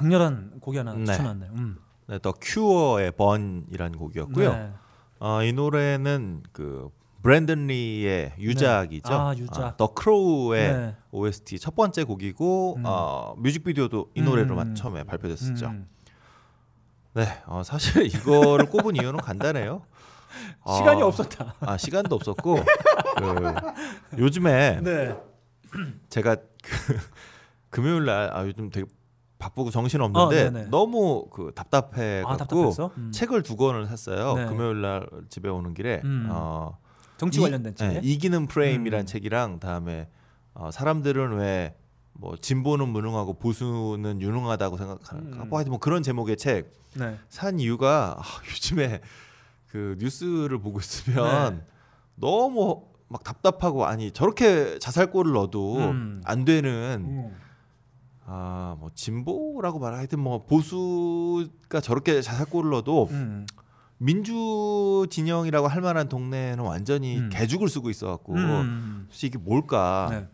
강렬한 곡이 하나 네. 추천왔네요. 음. 네, 더 큐어의 번이라는 곡이었고요. 네. 어, 이 노래는 그 브랜든 리의 유작이죠. 네. 아, 유작. 더 크로우의 네. OST 첫 번째 곡이고 음. 어, 뮤직비디오도 이 노래로만 음. 처음에 발표됐었죠. 음. 네, 어, 사실 이거를 꼽은 이유는 간단해요. 시간이 어, 없었다. 아 시간도 없었고 그, 요즘에 네. 제가 그 금요일 날 아, 요즘 되게 바쁘고 정신 어, 없는데 네네. 너무 그 답답해 아, 갖고 답답했어? 음. 책을 두 권을 샀어요. 네. 금요일 날 집에 오는 길에 음. 어, 정치 이- 관련된 책. 네, 이기는 프레임이란 음. 책이랑 다음에 어, 사람들은 왜 뭐 진보는 무능하고 보수는 유능하다고 생각하는 음. 뭐 하여튼 뭐 그런 제목의 책 네. 산 이유가 아, 요즘에 그 뉴스를 보고 있으면 네. 너무 막 답답하고 아니 저렇게 자살골을 넣어도 음. 안 되는 음. 아 뭐 진보라고 말하 하여튼 뭐 보수가 저렇게 자살골을 넣어도 음. 민주 진영이라고 할 만한 동네는 완전히 음. 개죽을 쓰고 있어 갖고 음. 혹시 이게 뭘까 네.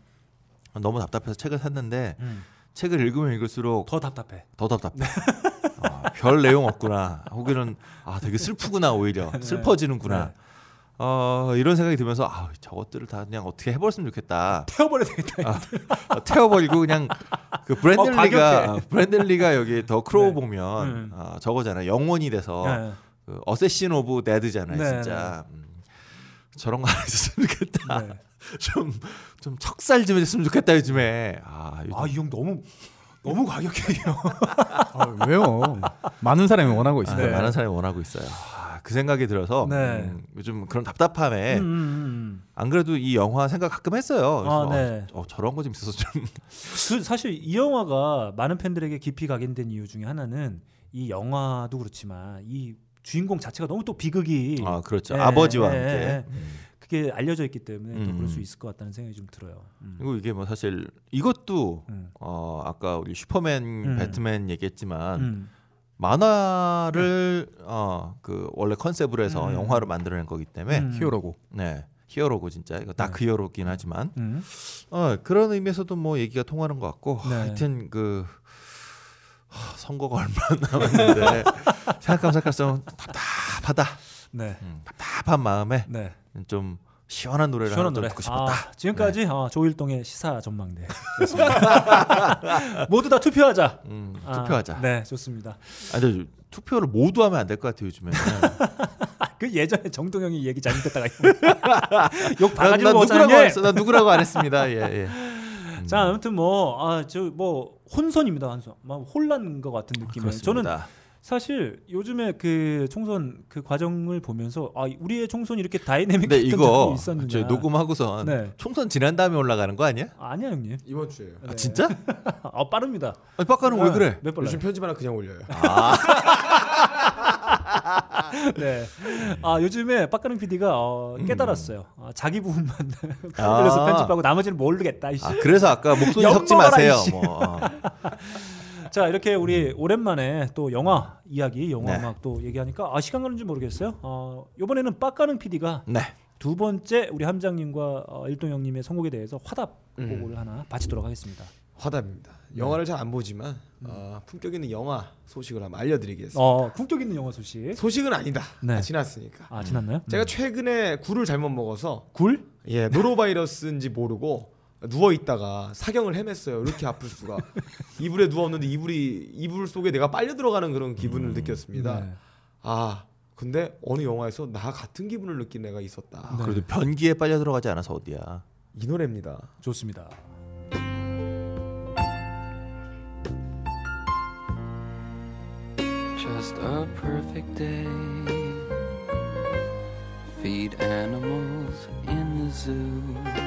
너무 답답해서 책을 샀는데 음. 책을 읽으면 읽을수록 더 답답해. 더 답답해. 아, 별 내용 없구나. 혹은 아 되게 슬프구나 오히려 네. 슬퍼지는구나. 네. 어 이런 생각이 들면서 아 저것들을 다 그냥 어떻게 해버렸으면 좋겠다. 태워버려야 되겠다. 아, 어, 태워버리고 그냥 그 어, 브랜든 리가 과격해. 브랜든 리가 여기 더 크로우 네. 보면 음. 아, 저거잖아 영혼이 돼서 네. 그 assassin of dead잖아요 네, 진짜 음, 저런 거 안 했었으면 좋겠다. 네. 좀좀 척살 좀 했으면 좋겠다 요즘에. 아, 요즘 아이 형 너무 너무 과격해요. 아, 왜요? 많은 사람이 원하고 아, 있어요. 많은 사람이 원하고 있어요. 아, 그 생각이 들어서 네. 음, 요즘 그런 답답함에 음, 음, 안 그래도 이 영화 생각 가끔 했어요. 그래서 아, 네. 어, 어, 저런 거 좀 있어서 좀 그 사실 이 영화가 많은 팬들에게 깊이 각인된 이유 중에 하나는 이 영화도 그렇지만 이 주인공 자체가 너무 또 비극이 아, 그렇죠. 예, 아버지와 예, 함께. 예. 그게 알려져 있기 때문에 또 음. 그럴 수 있을 것 같다는 생각이 좀 들어요. 음. 그리고 이게 뭐 사실 이것도 음. 어 아까 우리 슈퍼맨, 음. 배트맨 얘기했지만 음. 만화를 어그 원래 컨셉으로 해서 음. 영화로 만들어낸 거기 때문에 음. hero고. 네 hero고 진짜 이거 dark hero긴 하지만 음. 어 그런 의미에서도 뭐 얘기가 통하는 것 같고 네. 하여튼 그 하, 선거가 얼마 안 남았는데 생각하면 생각할수록 답답하다 네. 음, 답답한 마음에 네. 좀 시원한 노래를 시원한 노래. 듣고 싶었다. 아, 지금까지 어, 조일동의 시사 전망대. 모두 다 투표하자. 음, 아, 투표하자. 네, 좋습니다. 아, 근데 투표를 모두 하면 안 될 것 같아요 요즘에는. 그 예전에 정동영이 얘기 잘못했다가 욕 나, 바가지로 먹었잖아요. 나 누구라고 안 했습니다. 예, 예. 음, 자, 아무튼 뭐아저뭐 혼선입니다. 혼선. 막 혼란 것 같은 느낌이에요. 저는. 사실 요즘에 그 총선 그 과정을 보면서 아 우리의 총선이 이렇게 다이내믹했던 근데 이거 적이 있었느냐. 저희 녹음하고선 네. 총선 지난 다음에 올라가는 거 아니야? 아니야 형님. 이번 주에요. 네. 아, 진짜? 아 빠릅니다. 아니, 빡가는 왜 그래? 몇 번? 요즘 편집 하나 그냥 올려요. 네. 아 요즘에 빡가는 PD가 어, 깨달았어요. 아, 자기 부분만 음. 아. 그래서 편집하고 나머지는 모르겠다. 이씨. 아, 그래서 아까 목소리 엿 섞지 마세요. 뭐. 어. 자 이렇게 우리 오랜만에 또 영화 이야기, 영화 네. 음악 또 얘기하니까 아 시간 가는 줄 모르겠어요. 어 이번에는 빡가는 PD가 네. 두 번째 우리 함장님과 어, 일동 형님의 선곡에 대해서 화답 곡을 하나 바치도록 하겠습니다. 화답입니다. 영화를 잘 안 보지만 어, 품격 있는 영화 소식을 한번 알려드리겠습니다. 어 품격 있는 영화 소식. 소식은 아니다. 네. 아, 지났으니까. 아 지났나요? 제가 음. 최근에 굴을 잘못 먹어서 굴? 예 노로바이러스인지 모르고 누워 있다가 사경을 헤맸어요. 이렇게 아플 수가. 이불에 누웠는데 이불이 이불 속에 내가 빨려 들어가는 그런 기분을 느꼈습니다. 네. 아 근데 어느 영화에서 나 같은 기분을 느낀 애가 있었다. 네. 그래도 변기에 빨려 들어가지 않아서 어디야. 이 노래입니다. 좋습니다. Just a perfect day. Feed animals in the zoo.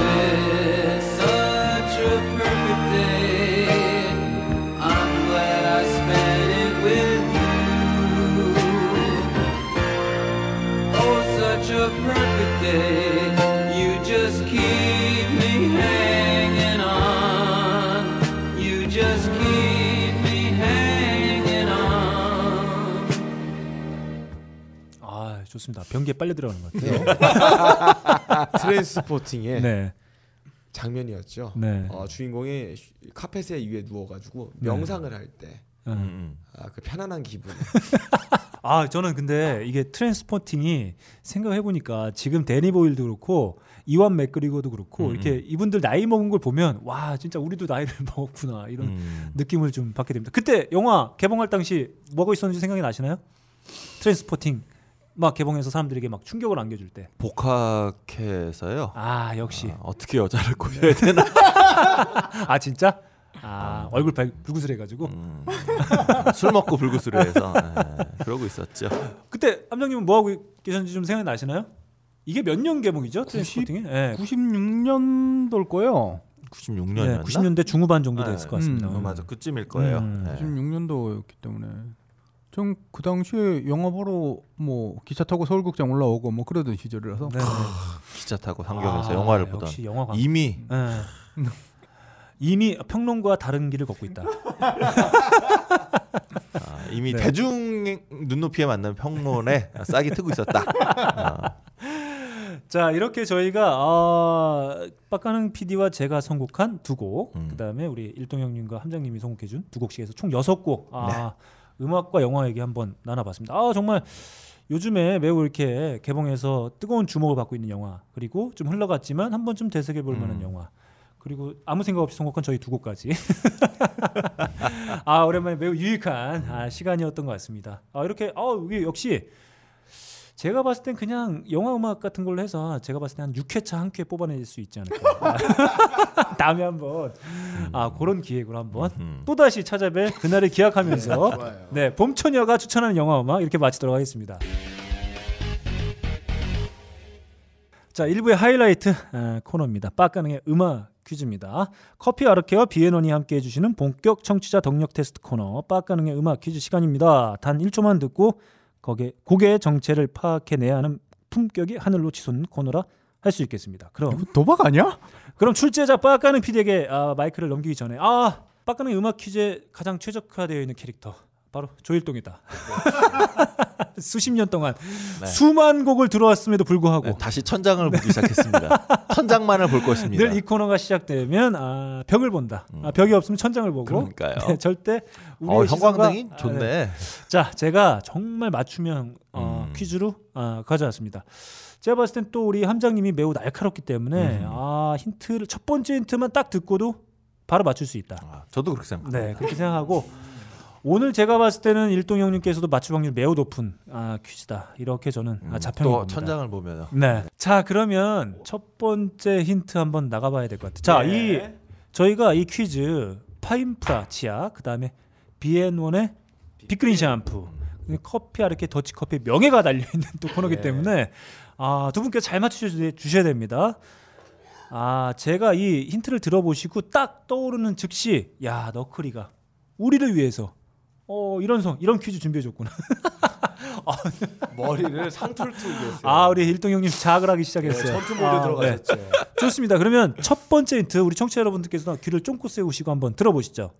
좋습니다. 변기에 빨려 들어가는 것 같아요. 트랜스포팅의 네. 장면이었죠. 네. 어, 주인공이 쉬- 카펫에 위에 누워가지고 네. 명상을 할 때. 음. 음, 아, 그 편안한 기분. 아 저는 근데 이게 트랜스포팅이 생각해 보니까 지금 데니 보일도 그렇고 이완 맥그리거도 그렇고 음, 이렇게 이분들 나이 먹은 걸 보면 와 진짜 우리도 나이를 먹었구나 이런 음. 느낌을 좀 받게 됩니다. 그때 영화 개봉할 당시 뭐가 있었는지 생각이 나시나요? 트랜스포팅 막 개봉해서 사람들에게 막 충격을 안겨줄 때. 복학해서요. 아 역시. 아, 어떻게 여자를 구해야 되나? 아 진짜? 아 얼굴 발, 불구슬해가지고. 음. 술 먹고 불구스르해서 예, 그러고 있었죠. 그때 함장님은 뭐 하고 계셨는지 좀 생각이 나시나요? 이게 몇 년 개봉이죠? 트랜스포팅이? 네. 96년도일 거예요. 96년이었나? 네, 90년대 중후반 정도 됐을 네. 것 같습니다. 음, 어, 맞아 그쯤일 거예요. 음. 네. 96년도였기 때문에 전 그 당시에 영화 보러 뭐 기차 타고 서울극장 올라오고 뭐 그러던 시절이라서 네, 네. 기차 타고 상경에서 아, 영화를 보던 역시 영화 관. 이미 네. 이미 평론과 다른 길을 걷고 있다. 아, 이미 네. 대중 눈높이에 맞는 평론에 싹이 트고 있었다. 아, 자 이렇게 저희가 어, 빡가능 PD와 제가 선곡한 두 곡, 음. 그다음에 우리 일동 형님과 함장님이 선곡해준 두 곡씩 해서 총 여섯 곡 아, 네. 음악과 영화 얘기 한번 나눠봤습니다. 아 정말 요즘에 매우 이렇게 개봉해서 뜨거운 주목을 받고 있는 영화 그리고 좀 흘러갔지만 한 번쯤 되새겨 볼 만한 음. 영화 그리고 아무 생각 없이 선곡한 저희 두 곡까지. 아 오랜만에 매우 유익한 아, 시간이었던 것 같습니다. 아 이렇게 어 이게 역시 제가 봤을 땐 그냥 영화 음악 같은 걸로 해서 제가 봤을 때 한 6회차 한 큐에 뽑아낼 수 있지 않을까. 다음에 한번 아 그런 기획으로 한번 또 다시 찾아뵐 그날을 기약하면서 네 봄처녀가 추천하는 영화 음악 이렇게 마치도록 하겠습니다. 자 1부의 하이라이트 아, 코너입니다. 빡가능의 음악 퀴즈입니다. 커피 아르케와 비앤원이 함께 해주시는 본격 청취자 덕력 테스트 코너 빡가능의 음악 퀴즈 시간입니다. 단 1초만 듣고 거기에 곡의 정체를 파악해내야 하는 품격이 하늘로 치솟는 코너라 할 수 있겠습니다. 그럼 도박 아니야? 그럼 출제자 빡가능 PD에게 아, 마이크를 넘기기 전에 아 빡가능 음악 퀴즈에 가장 최적화되어 있는 캐릭터 바로 조일동이다. 수십 년 동안 수만 곡을 들어왔음에도 불구하고 네, 다시 천장을 보기 시작했습니다. 천장만을 볼 것입니다. 늘 이 코너가 시작되면 아, 벽을 본다. 아, 벽이 없으면 천장을 보고 그러니까요. 네, 절대 우리의 어, 시선과- 형광등이 아, 좋네. 네. 자, 제가 정말 맞춤형 어, 음. 퀴즈로 아, 가져왔습니다. 제가 봤을 땐 또 우리 함장님이 매우 날카롭기 때문에 음. 아, 힌트를 첫 번째 힌트만 딱 듣고도 바로 맞출 수 있다. 아, 저도 그렇게 생각합니다. 네, 그렇게 생각하고 오늘 제가 봤을 때는 일동 형님께서도 맞출 확률 매우 높은 아, 퀴즈다. 이렇게 저는 아, 음, 자평이 또. 천장을 보면 네. 자, 그러면 첫 번째 힌트 한번 나가봐야 될 것 같아요. 자, 이 저희가 이 퀴즈 파인프라 치아, 그 다음에 비앤원의 빅그린 샴푸, 커피 아르케 더치 커피 명예가 달려 있는 또 코너기 때문에 아, 두 분께 잘 맞춰 주셔야 됩니다. 아, 제가 이 힌트를 들어보시고 딱 떠오르는 즉시 야, 너클이가 우리를 위해서 어, 이런 성, 이런 퀴즈 준비해 줬구나. 머리를 상투를 투고 했어요. 아, 우리 일동 형님 자학을 하기 네, 시작했어요. 전투 모드 아, 들어가셨죠. 네. 좋습니다. 그러면 첫 번째 힌트 우리 청취자 여러분들께서 귀를 쫑긋 세우시고 한번 들어보시죠.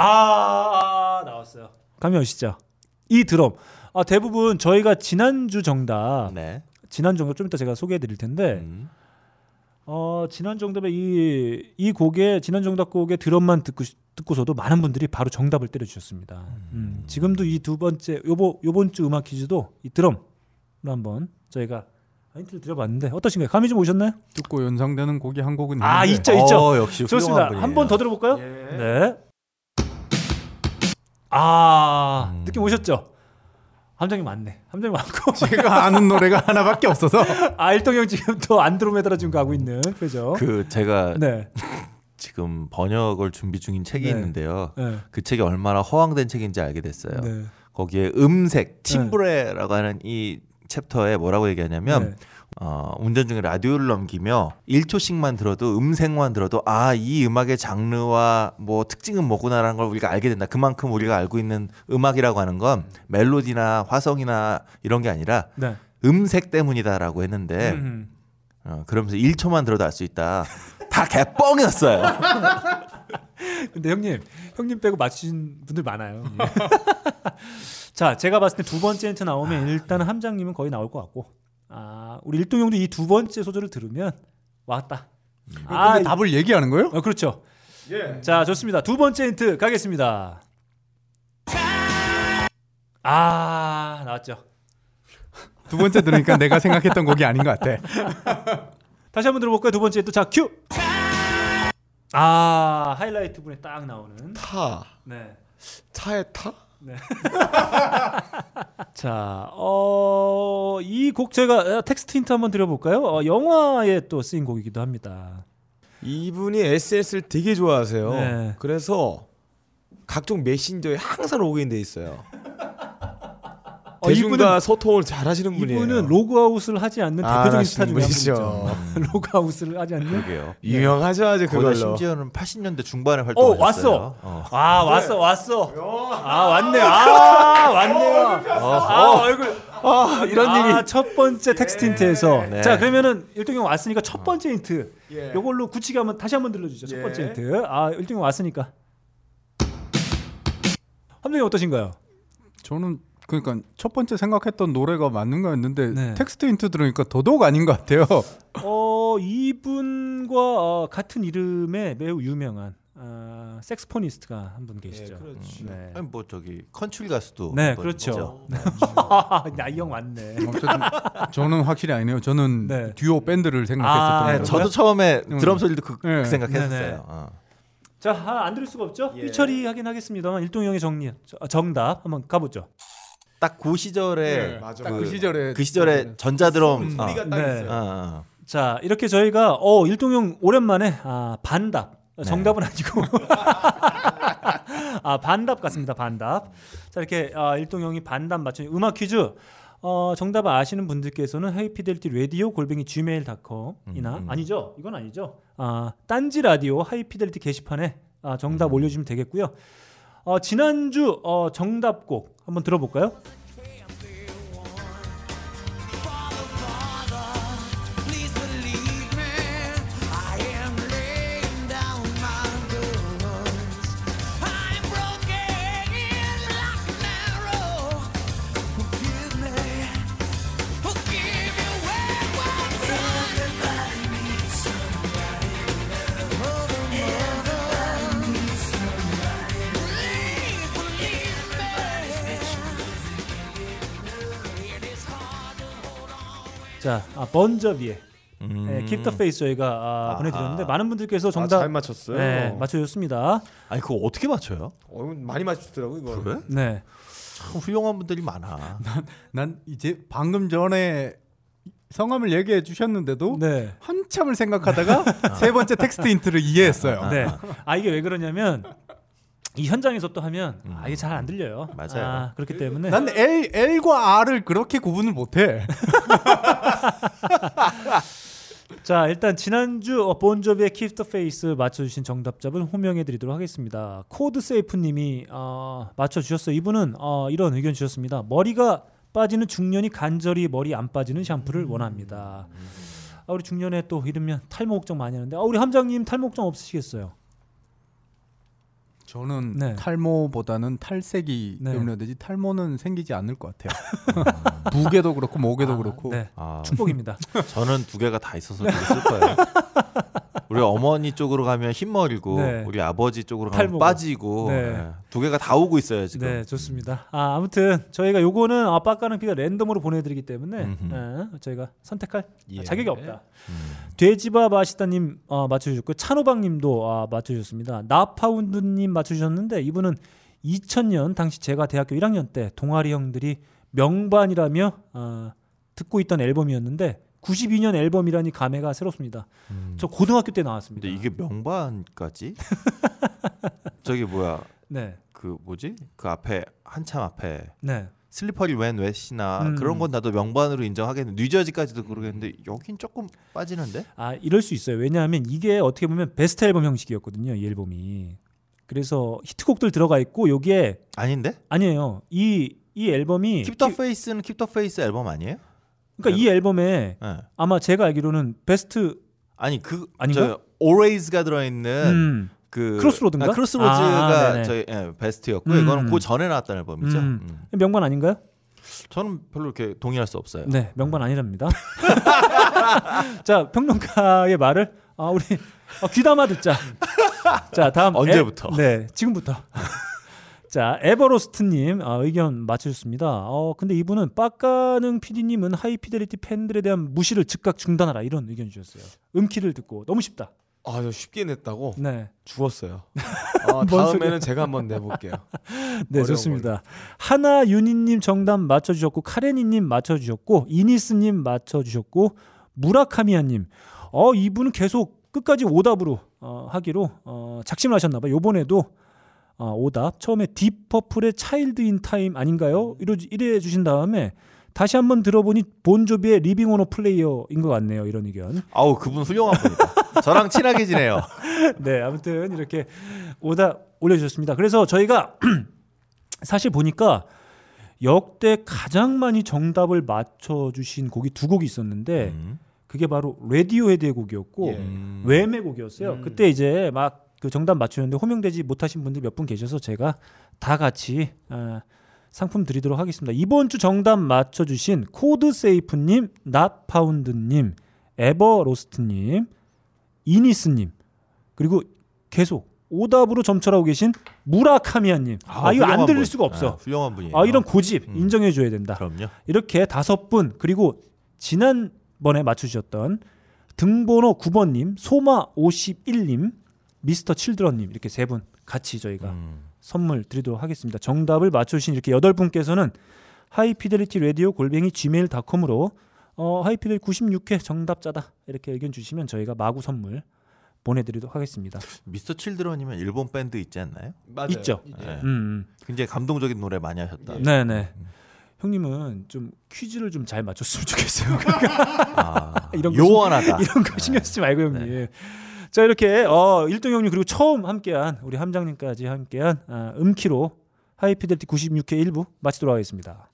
아, 나왔어요. 감이 오시죠? 이 드럼. 아, 대부분 저희가 지난주 정답, 네. 지난 정답 좀 이따 제가 소개해 드릴 텐데, 음. 어, 지난 정답에 이, 이 곡에, 지난 정답 곡의 드럼만 듣고, 듣고서도 많은 분들이 바로 정답을 때려 주셨습니다. 음, 지금도 이 두 번째, 요번, 요번 주 음악 퀴즈도 이 드럼으로 한번 저희가 힌트를 드려봤는데, 어떠신가요? 감이 좀 오셨나요? 듣고 연상되는 곡이 한 곡은 아, 있는데 있죠, 있죠. 어, 역시 좋습니다. 한 번 더. 들어볼까요? 예. 네. 아, 음. 느낌 오셨죠? 함장이 많네. 함장이 많고. 제가 아는 노래가 하나밖에 없어서 아, 일동 형 지금 또 안드로메다로 지금 가고 있는 표정. 그 제가 네. 지금 번역을 준비 중인 책이 네. 있는데요. 네. 그 책이 얼마나 허황된 책인지 알게 됐어요. 네. 거기에 음색 팀브레라고 하는 이 챕터에 뭐라고 얘기하냐면 네. 어, 운전 중에 라디오를 넘기며 1초씩만 들어도 음색만 들어도 아 이 음악의 장르와 뭐 특징은 뭐구나라는 걸 우리가 알게 된다. 그만큼 우리가 알고 있는 음악이라고 하는 건 멜로디나 화성이나 이런 게 아니라 네. 음색 때문이다라고 했는데 음. 어, 그러면서 1초만 들어도 알 수 있다. 다 개뻥이었어요. 근데 형님, 형님 빼고 맞추신 분들 많아요. 예. 자, 제가 봤을 때 두 번째 힌트 나오면 일단 함장님은 거의 나올 것 같고, 아, 우리 일동 형도 이 두 번째 소절을 들으면 왔다. 아, 근데 답을 얘기하는 거예요? 어, 그렇죠. 예. 자, 좋습니다. 두 번째 힌트 가겠습니다. 아, 나왔죠. 두 번째 들으니까 내가 생각했던 곡이 아닌 것 같아. 다시 한번 들어볼까요? 두 번째 힌트. 자, 큐. 아, 하이라이트 부분에 딱 나오는. 타. 네. 차에 타? 자, 어, 이 곡 제가 텍스트 힌트 한번 드려볼까요? 어, 영화에 또 쓰인 곡이기도 합니다. 이분이 SNS를 되게 좋아하세요. 네. 그래서 각종 메신저에 항상 로그인돼 있어요. 어, 대중과 이분은- 소통을 잘 하시는 분이에요. 이분은 로그아웃을 하지 않는 아, 대표적인 스타 중에 한 하시는 분이죠. 로그아웃을 하지 않는. 그러게요. 유명하죠 아주 그걸로. 심지어는 80년대 중반에 어, 활동했어요. 왔어. 어. 아, 왔어, 왔어. 아, 왔네. 아, 왔네요. 아, 얼굴. 아, 이런 아, 일이. 첫 번째 텍스트 힌트에서. 네. 자, 그러면은 일동형 왔으니까 첫 번째 힌트. 예. 요걸로 굳히게 한번 다시 한번 들려주죠. 첫 예. 번째 힌트. 아, 일동형 왔으니까. 함장님 어떠신가요? 저는 그러니까 첫 번째 생각했던 노래가 맞는 거였는데 네. 텍스트 힌트 들으니까 더더욱 아닌 것 같아요. 어, 이분과 어, 같은 이름의 매우 유명한 어, saxophonist가 한 분 계시죠. 그렇죠. 네. 아니 뭐 저기 컨츄리 가수도 네, 그렇죠. 있죠. 나이 형 맞네. 어쨌든 저는 확실히 아니네요. 저는 네. 듀오 밴드를 아, 생각했었던 네, 거예요. 저도 처음에 음. 드럼 소리도 그, 네. 그 생각했었어요. 네네. 어. 자, 아, 안 들을 수가 없죠? 예. 삐처리 하긴 하겠습니다만 일동 형의 정리 저- 정답 한번 가보죠. 딱 그 시절에 네, 맞아. 딱 그, 그 시절에 그 시절에 전자드럼 어, 소리가 딱 네. 있어요. 어, 어. 자, 이렇게 저희가 어 일동 형 오랜만에 아, 반답 정답은 아니고 아 반답 같습니다. 반답. 자 이렇게 아, 일동 형이 반답 맞춘 음악 퀴즈. 어, 정답 아시는 분들께서는 하이피델티 라디오 골뱅이 gmail.com이나 음, 음. 아니죠? 이건 아니죠. 아, 딴지 라디오 하이피델티 게시판에 아, 정답 올려주시면 되겠고요. 어, 지난주 어, 정답곡 한번 들어볼까요? 자, 아, 번저비의 음. 네, Keep the Face 저희가 아, 보내드렸는데 많은 분들께서 정답 아, 잘 맞췄어요. 네, 맞춰줬습니다. 아니 그거 어떻게 맞춰요? 어, 많이 맞추더라고 이거. 그래? 네. 참 훌륭한 분들이 많아. 난 이제 방금 전에 성함을 얘기해 주셨는데도 네. 한참을 생각하다가 세 번째 텍스트 힌트를 이해했어요. 네. 아 이게 왜 그러냐면 이 현장에서 또 하면 아 이게 잘 안 들려요. 맞아요. 아, 그렇기 때문에 난 L, L과 R을 그렇게 구분을 못해. 자 일단 지난주 어, 본조비의 Keep the Faith 맞춰주신 정답자분 호명해드리도록 하겠습니다. 코드 세이프님이 어, 맞춰주셨어요. 이분은 어, 이런 의견 주셨습니다. 머리가 빠지는 중년이 간절히 머리 안 빠지는 샴푸를 원합니다. 아, 우리 중년에 또 이러면 탈모 걱정 많이 하는데 아, 우리 함장님 탈모 걱정 없으시겠어요? 저는 네. 탈모보다는 탈색이 네. 염려되지 탈모는 생기지 않을 것 같아요. 무게도 그렇고 목에도 아, 그렇고. 네. 아, 축복입니다. 저는 두 개가 다 있어서 되게 슬퍼요. 우리 어머니 쪽으로 가면 흰 머리고 네. 우리 아버지 쪽으로 가면 탈모고. 빠지고 네. 네. 두 개가 다 오고 있어요 지금. 네, 좋습니다. 아, 아무튼 저희가 요거는 아, 빡가는 피가 랜덤으로 보내드리기 때문에. 예, 저희가 선택할 예. 자격이 없다. 음. 돼지밥 아시다님 어, 맞춰주셨고 찬호박님도 아, 맞춰주셨습니다. 나파운드님 맞춰주셨는데 이분은 2000년 당시 제가 대학교 1학년 때 동아리 형들이 명반이라며 어, 듣고 있던 앨범이었는데 92년 앨범이라니 감회가 새롭습니다. 음. 저 고등학교 때 나왔습니다. 근데 이게 명반까지? 저기 뭐야 네, 그 뭐지 그 앞에 한참 앞에 네. 슬리퍼리 웬 웨시나 음. 그런 건 나도 명반으로 인정하겠는데 뉴저지까지도 그러겠는데 여긴 조금 빠지는데? 아 이럴 수 있어요. 왜냐하면 이게 어떻게 보면 베스트 앨범 형식이었거든요. 이 앨범이. 그래서 히트곡들 들어가 있고 여기에 아닌데? 아니에요. 이 이 앨범이 Keep the Kee- Faith는 Keep the Faith 앨범 아니에요? 그러니까 이 앨범에 예. 아마 제가 알기로는 베스트 아니 그 아닌가? 저 Always가 들어있는 음, 그 Cross Road인가? 아, Cross Road가 아, 네네. 저희 예, 베스트였고 음. 이거는 그 전에 나왔던 앨범이죠. 음. 음. 명반 아닌가요? 저는 별로 이렇게 동의할 수 없어요. 네, 명반 아니랍니다. 자, 평론가의 말을 아, 우리 어, 귀담아 듣자. 자, 다음 언제부터? 에, 네, 지금부터. 자, 에버로스트님 아, 의견 맞춰주셨습니다. 어, 근데 이분은 빡가능 PD님은 하이피델리티 팬들에 대한 무시를 즉각 중단하라 이런 의견 주셨어요. 음키를 듣고 너무 쉽다. 아, 저 쉽게 냈다고 네, 죽었어요. 아, 뭔 다음에는. 제가 한번 내볼게요. 네 좋습니다. 하나 윤희님 정답 맞춰주셨고 카레니님 맞춰주셨고 이니스님 맞춰주셨고 무라카미아님 어 이분은 계속 끝까지 오답으로 어, 하기로 어, 작심을 하셨나봐요. 요번에도 어, 오답 처음에 딥퍼플의 Child in Time 아닌가요? 이러, 이래 주신 다음에 다시 한번 들어보니 본조비의 Livin' on a Prayer인 것 같네요. 이런 의견. 아우 그분 훌륭한 분이다. 저랑 친하게 지내요. 네, 아무튼 이렇게 오답 올려주셨습니다. 그래서 저희가 사실 보니까 역대 가장 많이 정답을 맞춰주신 곡이 두 곡이 있었는데 음. 그게 바로 레디오헤드의 곡이었고 예. 음. 웸의 곡이었어요. 음. 그때 이제 막 그 정답 맞추는데 호명되지 못하신 분들 몇 분 계셔서 제가 다 같이 아, 상품 드리도록 하겠습니다. 이번 주 정답 맞춰주신 코드세이프님, 낫파운드님, 에버로스트님, 이니스님 그리고 계속 오답으로 점철하고 계신 무라카미아님. 아, 이거 안 들릴 분. 수가 없어. 네, 훌륭한 분이에요. 아, 이런 고집 음. 인정해줘야 된다. 그럼요. 이렇게 다섯 분 그리고 지난번에 맞추셨던 등번호 9번님, 소마 51님, 미스터 칠드런님 이렇게 세 분 같이 저희가 음. 선물 드리도록 하겠습니다. 정답을 맞추신 이렇게 여덟 분께서는 하이피델리티 라디오 골뱅이 gmail.com으로 어, 하이피델 96회 정답자다 이렇게 의견 주시면 저희가 마구 선물 보내드리도록 하겠습니다. 미스터 칠드런이면 일본 밴드 있지 않나요? 맞아요. 있죠. 네. 음, 음. 굉장히 감동적인 노래 많이 하셨다. 네네. 형님은 좀 퀴즈를 좀 잘 맞췄으면 좋겠어요. 아, 이런 거 요원하다. 이런 거 신경 쓰지 말고 형님. 자 이렇게 어, 1등 형님 그리고 처음 함께한 우리 함장님까지 함께한 아, 음키로 하이피델티 96회 1부 마치도록 하겠습니다.